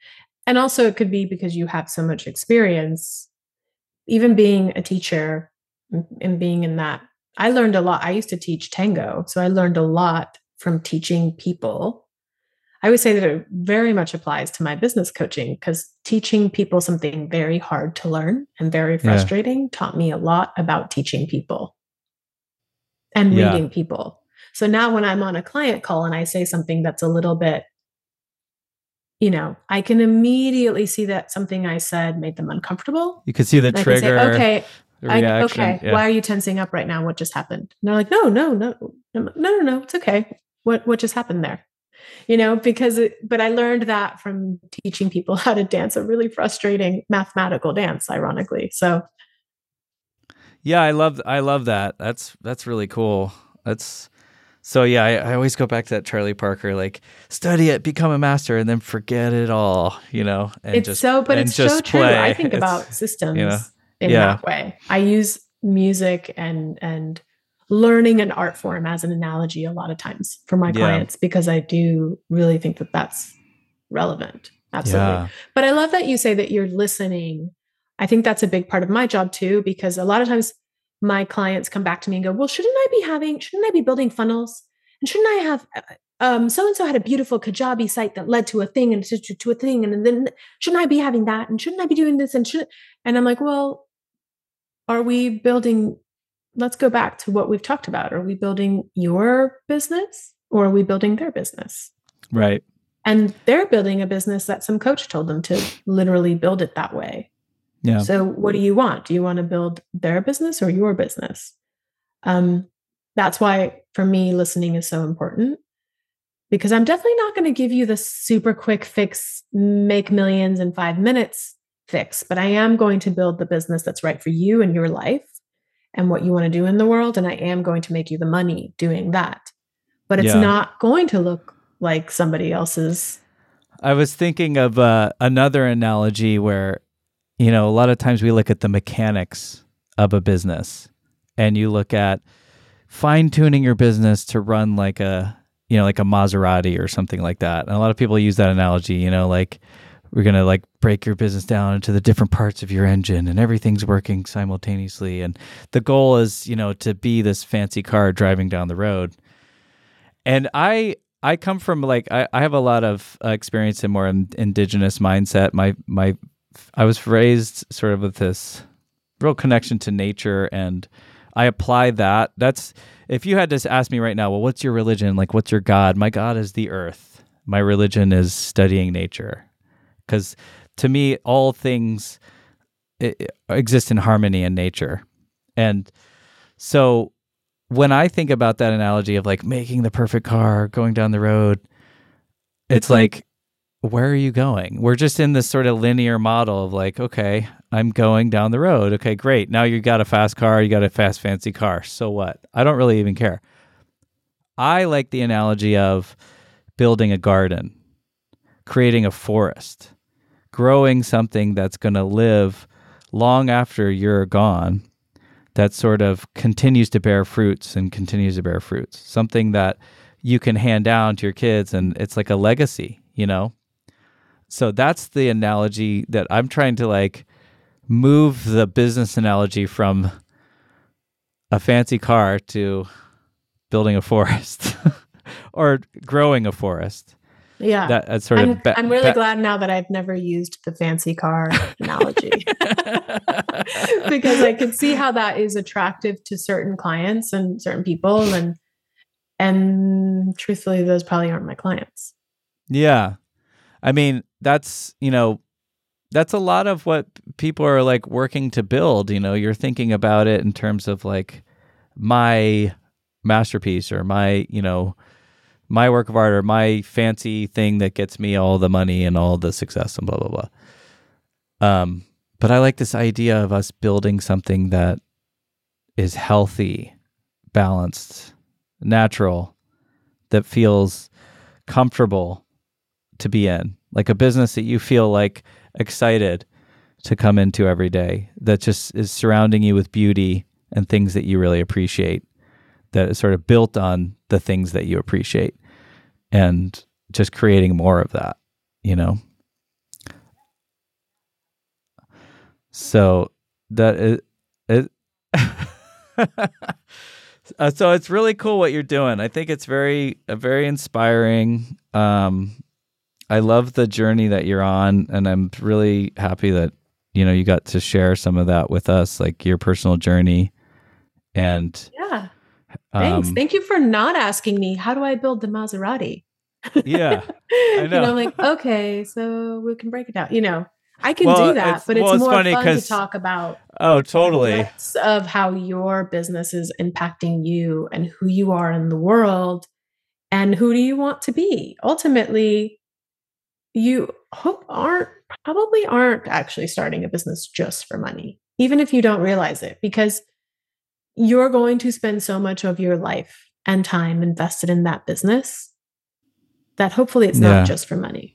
And also, it could be because you have so much experience, even being a teacher and- being in that. I learned a lot. I used to teach tango. So I learned a lot from teaching people. I would say that it very much applies to my business coaching because teaching people something very hard to learn and very frustrating taught me a lot about teaching people and Yeah. reading people. So now when I'm on a client call and I say something that's a little bit you know, I can immediately see that something I said made them uncomfortable. You could see the And trigger. say, okay, I, okay, yeah. why are you tensing up right now? What just happened? And they're like, no, no, no, no, no, no, no, it's okay. What what just happened there? You know, because it, but I learned that from teaching people how to dance a really frustrating mathematical dance, ironically. So Yeah, I love I love that. That's that's really cool. That's so yeah, I, I always go back to that Charlie Parker, like study it, become a master, and then forget it all, you know. And it's just, so, but and it's so just true. play. I think It's- about systems know, in yeah. that way. I use music and and learning an art form as an analogy a lot of times for my Yeah. clients because I do really think that that's relevant. Absolutely. Yeah. But I love that you say that you're listening. I think that's a big part of my job too, because a lot of times my clients come back to me and go, Well, shouldn't I be having, shouldn't I be building funnels? And shouldn't I have, um, so and so had a beautiful Kajabi site that led to a thing and to, to a thing. And then shouldn't I be having that? And shouldn't I be doing this? And should, and I'm like, Well, are we building, let's go back to what we've talked about. Are we building your business or are we building their business? Right. and they're building a business that some coach told them to literally build it that way. Yeah. So what do you want? Do you want to build their business or your business? Um, that's why for me listening is so important because I'm definitely not going to give you the super quick fix, make millions in five minutes fix, but I am going to build the business that's right for you and your life and what you want to do in the world. And I am going to make you the money doing that. But it's Yeah. not going to look like somebody else's I was thinking of uh, another analogy where, you know, a lot of times we look at the mechanics of a business and you look at fine tuning your business to run like a, you know, like a Maserati or something like that. And a lot of people use that analogy, you know, like we're going to like break your business down into the different parts of your engine and everything's working simultaneously. And the goal is, you know, to be this fancy car driving down the road. And I, I come from like I, I have a lot of uh, experience in more in, indigenous mindset. My my I was raised sort of with this real connection to nature and I apply that. That's if you had to ask me right now, well, what's your religion? Like, what's your God? My God is the earth. My religion is studying nature, because to me, all things eh, eh, exist in harmony in nature, and so when I think about that analogy of like making the perfect car, going down the road, it's like, where are you going? We're just in this sort of linear model of like, okay, I'm going down the road. Okay, great. Now you got a fast car, you got a fast, fancy car. So what? I don't really even care. I like the analogy of building a garden, creating a forest, growing something that's going to live long after you're gone that sort of continues to bear fruits and continues to bear fruits. Something that you can hand down to your kids and it's like a legacy, you know? So that's the analogy that I'm trying to like move the business analogy from a fancy car to building a forest or growing a forest. Yeah. That, that's sort I'm, of. Ba- I'm really ba- glad now that I've never used the fancy car analogy because I can see how that is attractive to certain clients and certain people. And, and truthfully, those probably aren't my clients. Yeah. I mean, that's, you know, that's a lot of what people are like working to build. You know, you're thinking about it in terms of like my masterpiece or my, you know, my work of art or my fancy thing that gets me all the money and all the success and blah blah blah. Um, but I like this idea of us building something that is healthy, balanced, natural, that feels comfortable to be in, like a business that you feel like excited to come into every day, that just is surrounding you with beauty and things that you really appreciate that is sort of built on the things that you appreciate and just creating more of that, you know? So that is, it, uh, so it's really cool what you're doing. I think it's very, uh, very inspiring. Um, I love the journey that you're on, and I'm really happy that you know you got to share some of that with us, like your personal journey. And yeah, Thanks. um, Thank you for not asking me, how do I build the Maserati? Yeah, I know. know, like, okay, so we can break it down. You know, I can Well, do that, it's- but it's well, more fun to talk about oh, totally. of how your business is impacting you and who you are in the world and who do you want to be. Ultimately, you hope aren't probably aren't actually starting a business just for money, even if you don't realize it, because you're going to spend so much of your life and time invested in that business that hopefully it's Yeah. not just for money.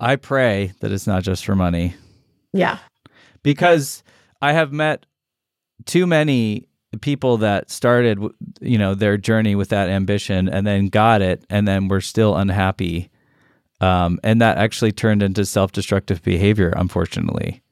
I pray that it's not just for money Yeah. because I have met too many people that started, you know, their journey with that ambition and then got it and then were still unhappy. Um, and that actually turned into self-destructive behavior, unfortunately.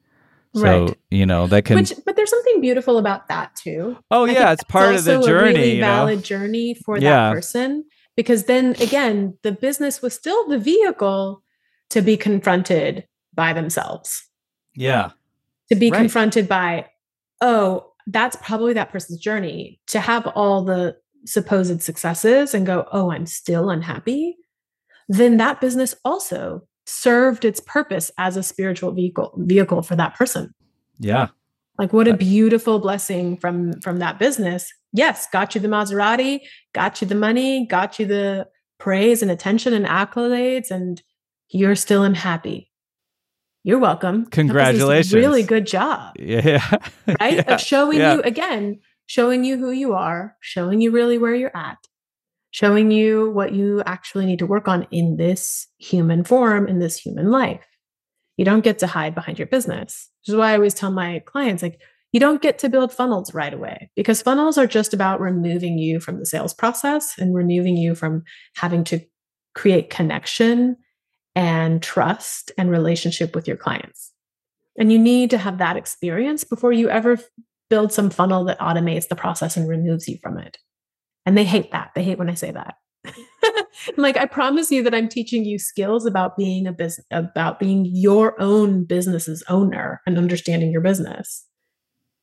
So, Right. you know, that can, Which, but there's something beautiful about that too. oh I yeah, it's part of the journey, A really you know? valid journey for Yeah. that person because then again, the business was still the vehicle to be confronted by themselves, Yeah. to be Right. confronted by, oh, that's probably that person's journey to have all the supposed successes and go, oh, I'm still unhappy. Then that business also served its purpose as a spiritual vehicle vehicle for that person Yeah. like what a beautiful blessing from from that business yes got you the maserati got you the money got you the praise and attention and accolades and you're still unhappy you're welcome That business did a Congratulations. really good job Yeah. right Yeah. of showing yeah. you again showing you who you are showing you really where you're at showing you what you actually need to work on in this human form in this human life you don't get to hide behind your business which is why i always tell my clients like you don't get to build funnels right away because funnels are just about removing you from the sales process and removing you from having to create connection and trust and relationship with your clients and you need to have that experience before you ever build some funnel that automates the process and removes you from it. And they hate that. They hate when I say that. Like, I promise you that I'm teaching you skills about being a business, about being your own business's owner and understanding your business.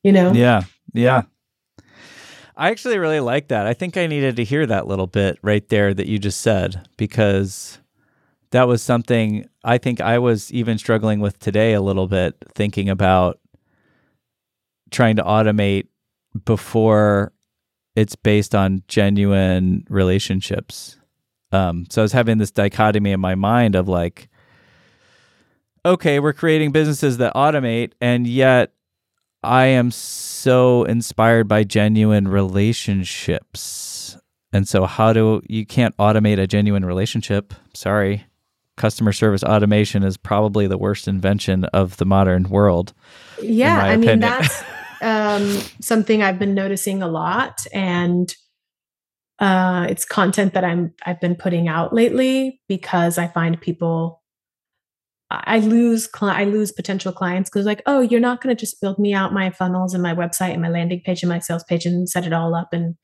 You know? Yeah. Yeah. I actually really like that. I think I needed to hear that little bit right there that you just said because that was something I think I was even struggling with today a little bit, thinking about trying to automate before it's based on genuine relationships. Um, so I was having this dichotomy in my mind of like, okay, we're creating businesses that automate, and yet I am so inspired by genuine relationships. And so, how do you can't automate a genuine relationship? Sorry. Customer service automation is probably the worst invention of the modern world. Yeah, I opinion. mean, that's um, something I've been noticing a lot. And uh, it's content that I'm I've been putting out lately because I find people I lose I lose potential clients because like oh you're not going to just build me out my funnels and my website and my landing page and my sales page and set it all up in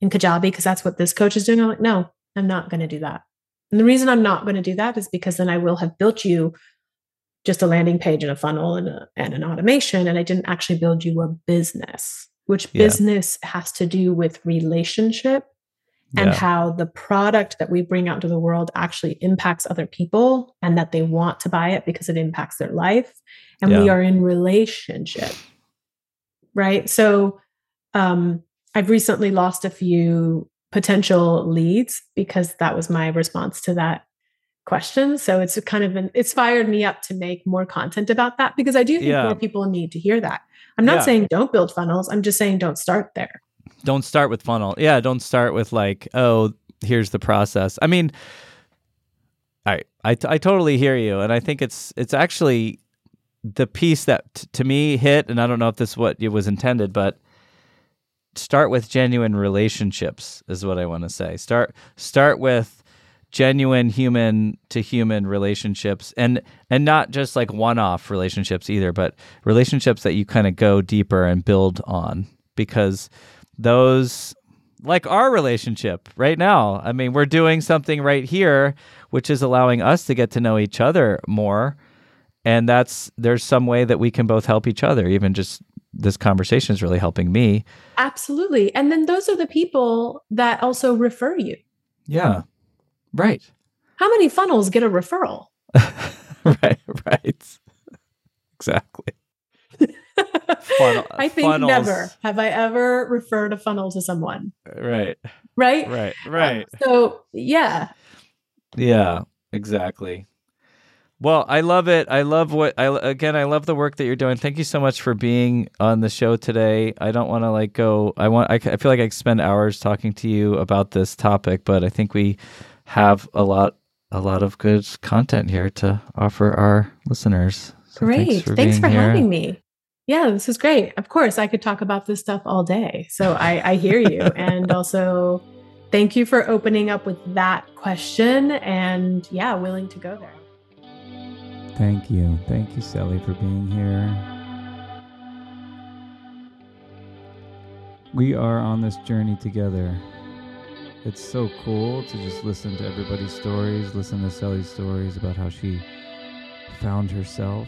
in Kajabi because that's what this coach is doing. I'm like no I'm not going to do that. And the reason I'm not going to do that is because then I will have built you just a landing page and a funnel and, a, and an automation and I didn't actually build you a business which yeah. business has to do with relationship and yeah. how the product that we bring out to the world actually impacts other people and that they want to buy it because it impacts their life and yeah. we are in relationship right so um i've recently lost a few potential leads because that was my response to that question so it's kind of an it's fired me up to make more content about that because i do think yeah. more people need to hear that i'm not saying don't build funnels i'm just saying don't start there don't start with funnel. Yeah, don't start with like, oh, here's the process. I mean, I I, I totally hear you, and I think it's it's actually the piece that t- to me hit, and I don't know if this is what it was intended, but start with genuine relationships is what I want to say. Start start with genuine human to human relationships and and not just like one-off relationships either but relationships that you kind of go deeper and build on because those like our relationship right now. I mean, we're doing something right here which is allowing us to get to know each other more. And that's there's some way that we can both help each other. Even just this conversation is really helping me. Absolutely. And then those are the people that also refer you. Yeah. Right. How many funnels get a referral? right, right. Exactly. Funnel, I think funnels. never have I ever referred a funnel to someone. Right. Right. Right. Right. Um, so yeah. Yeah. Exactly. Well, I love it. I love what I again. I love the work that you're doing. Thank you so much for being on the show today. I don't want to like go. I want. I, I feel like I spend hours talking to you about this topic, but I think we have a lot, a lot of good content here to offer our listeners. So Great. Thanks for, thanks for having me. Yeah, this is great. Of course, I could talk about this stuff all day. So I, I hear you. and also, thank you for opening up with that question and, yeah, willing to go there. Thank you. Thank you, Celi, for being here. We are on this journey together. It's so cool to just listen to everybody's stories, listen to Celi's stories about how she found herself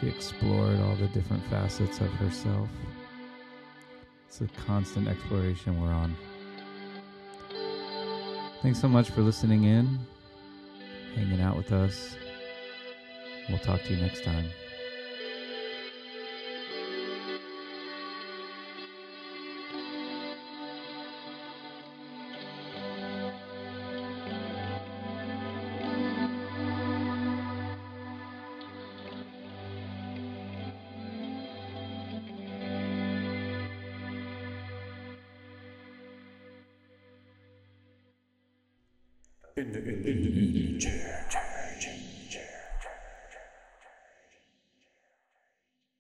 she explored all the different facets of herself. It's a constant exploration we're on. Thanks so much for listening in, hanging out with us. We'll talk to you next time.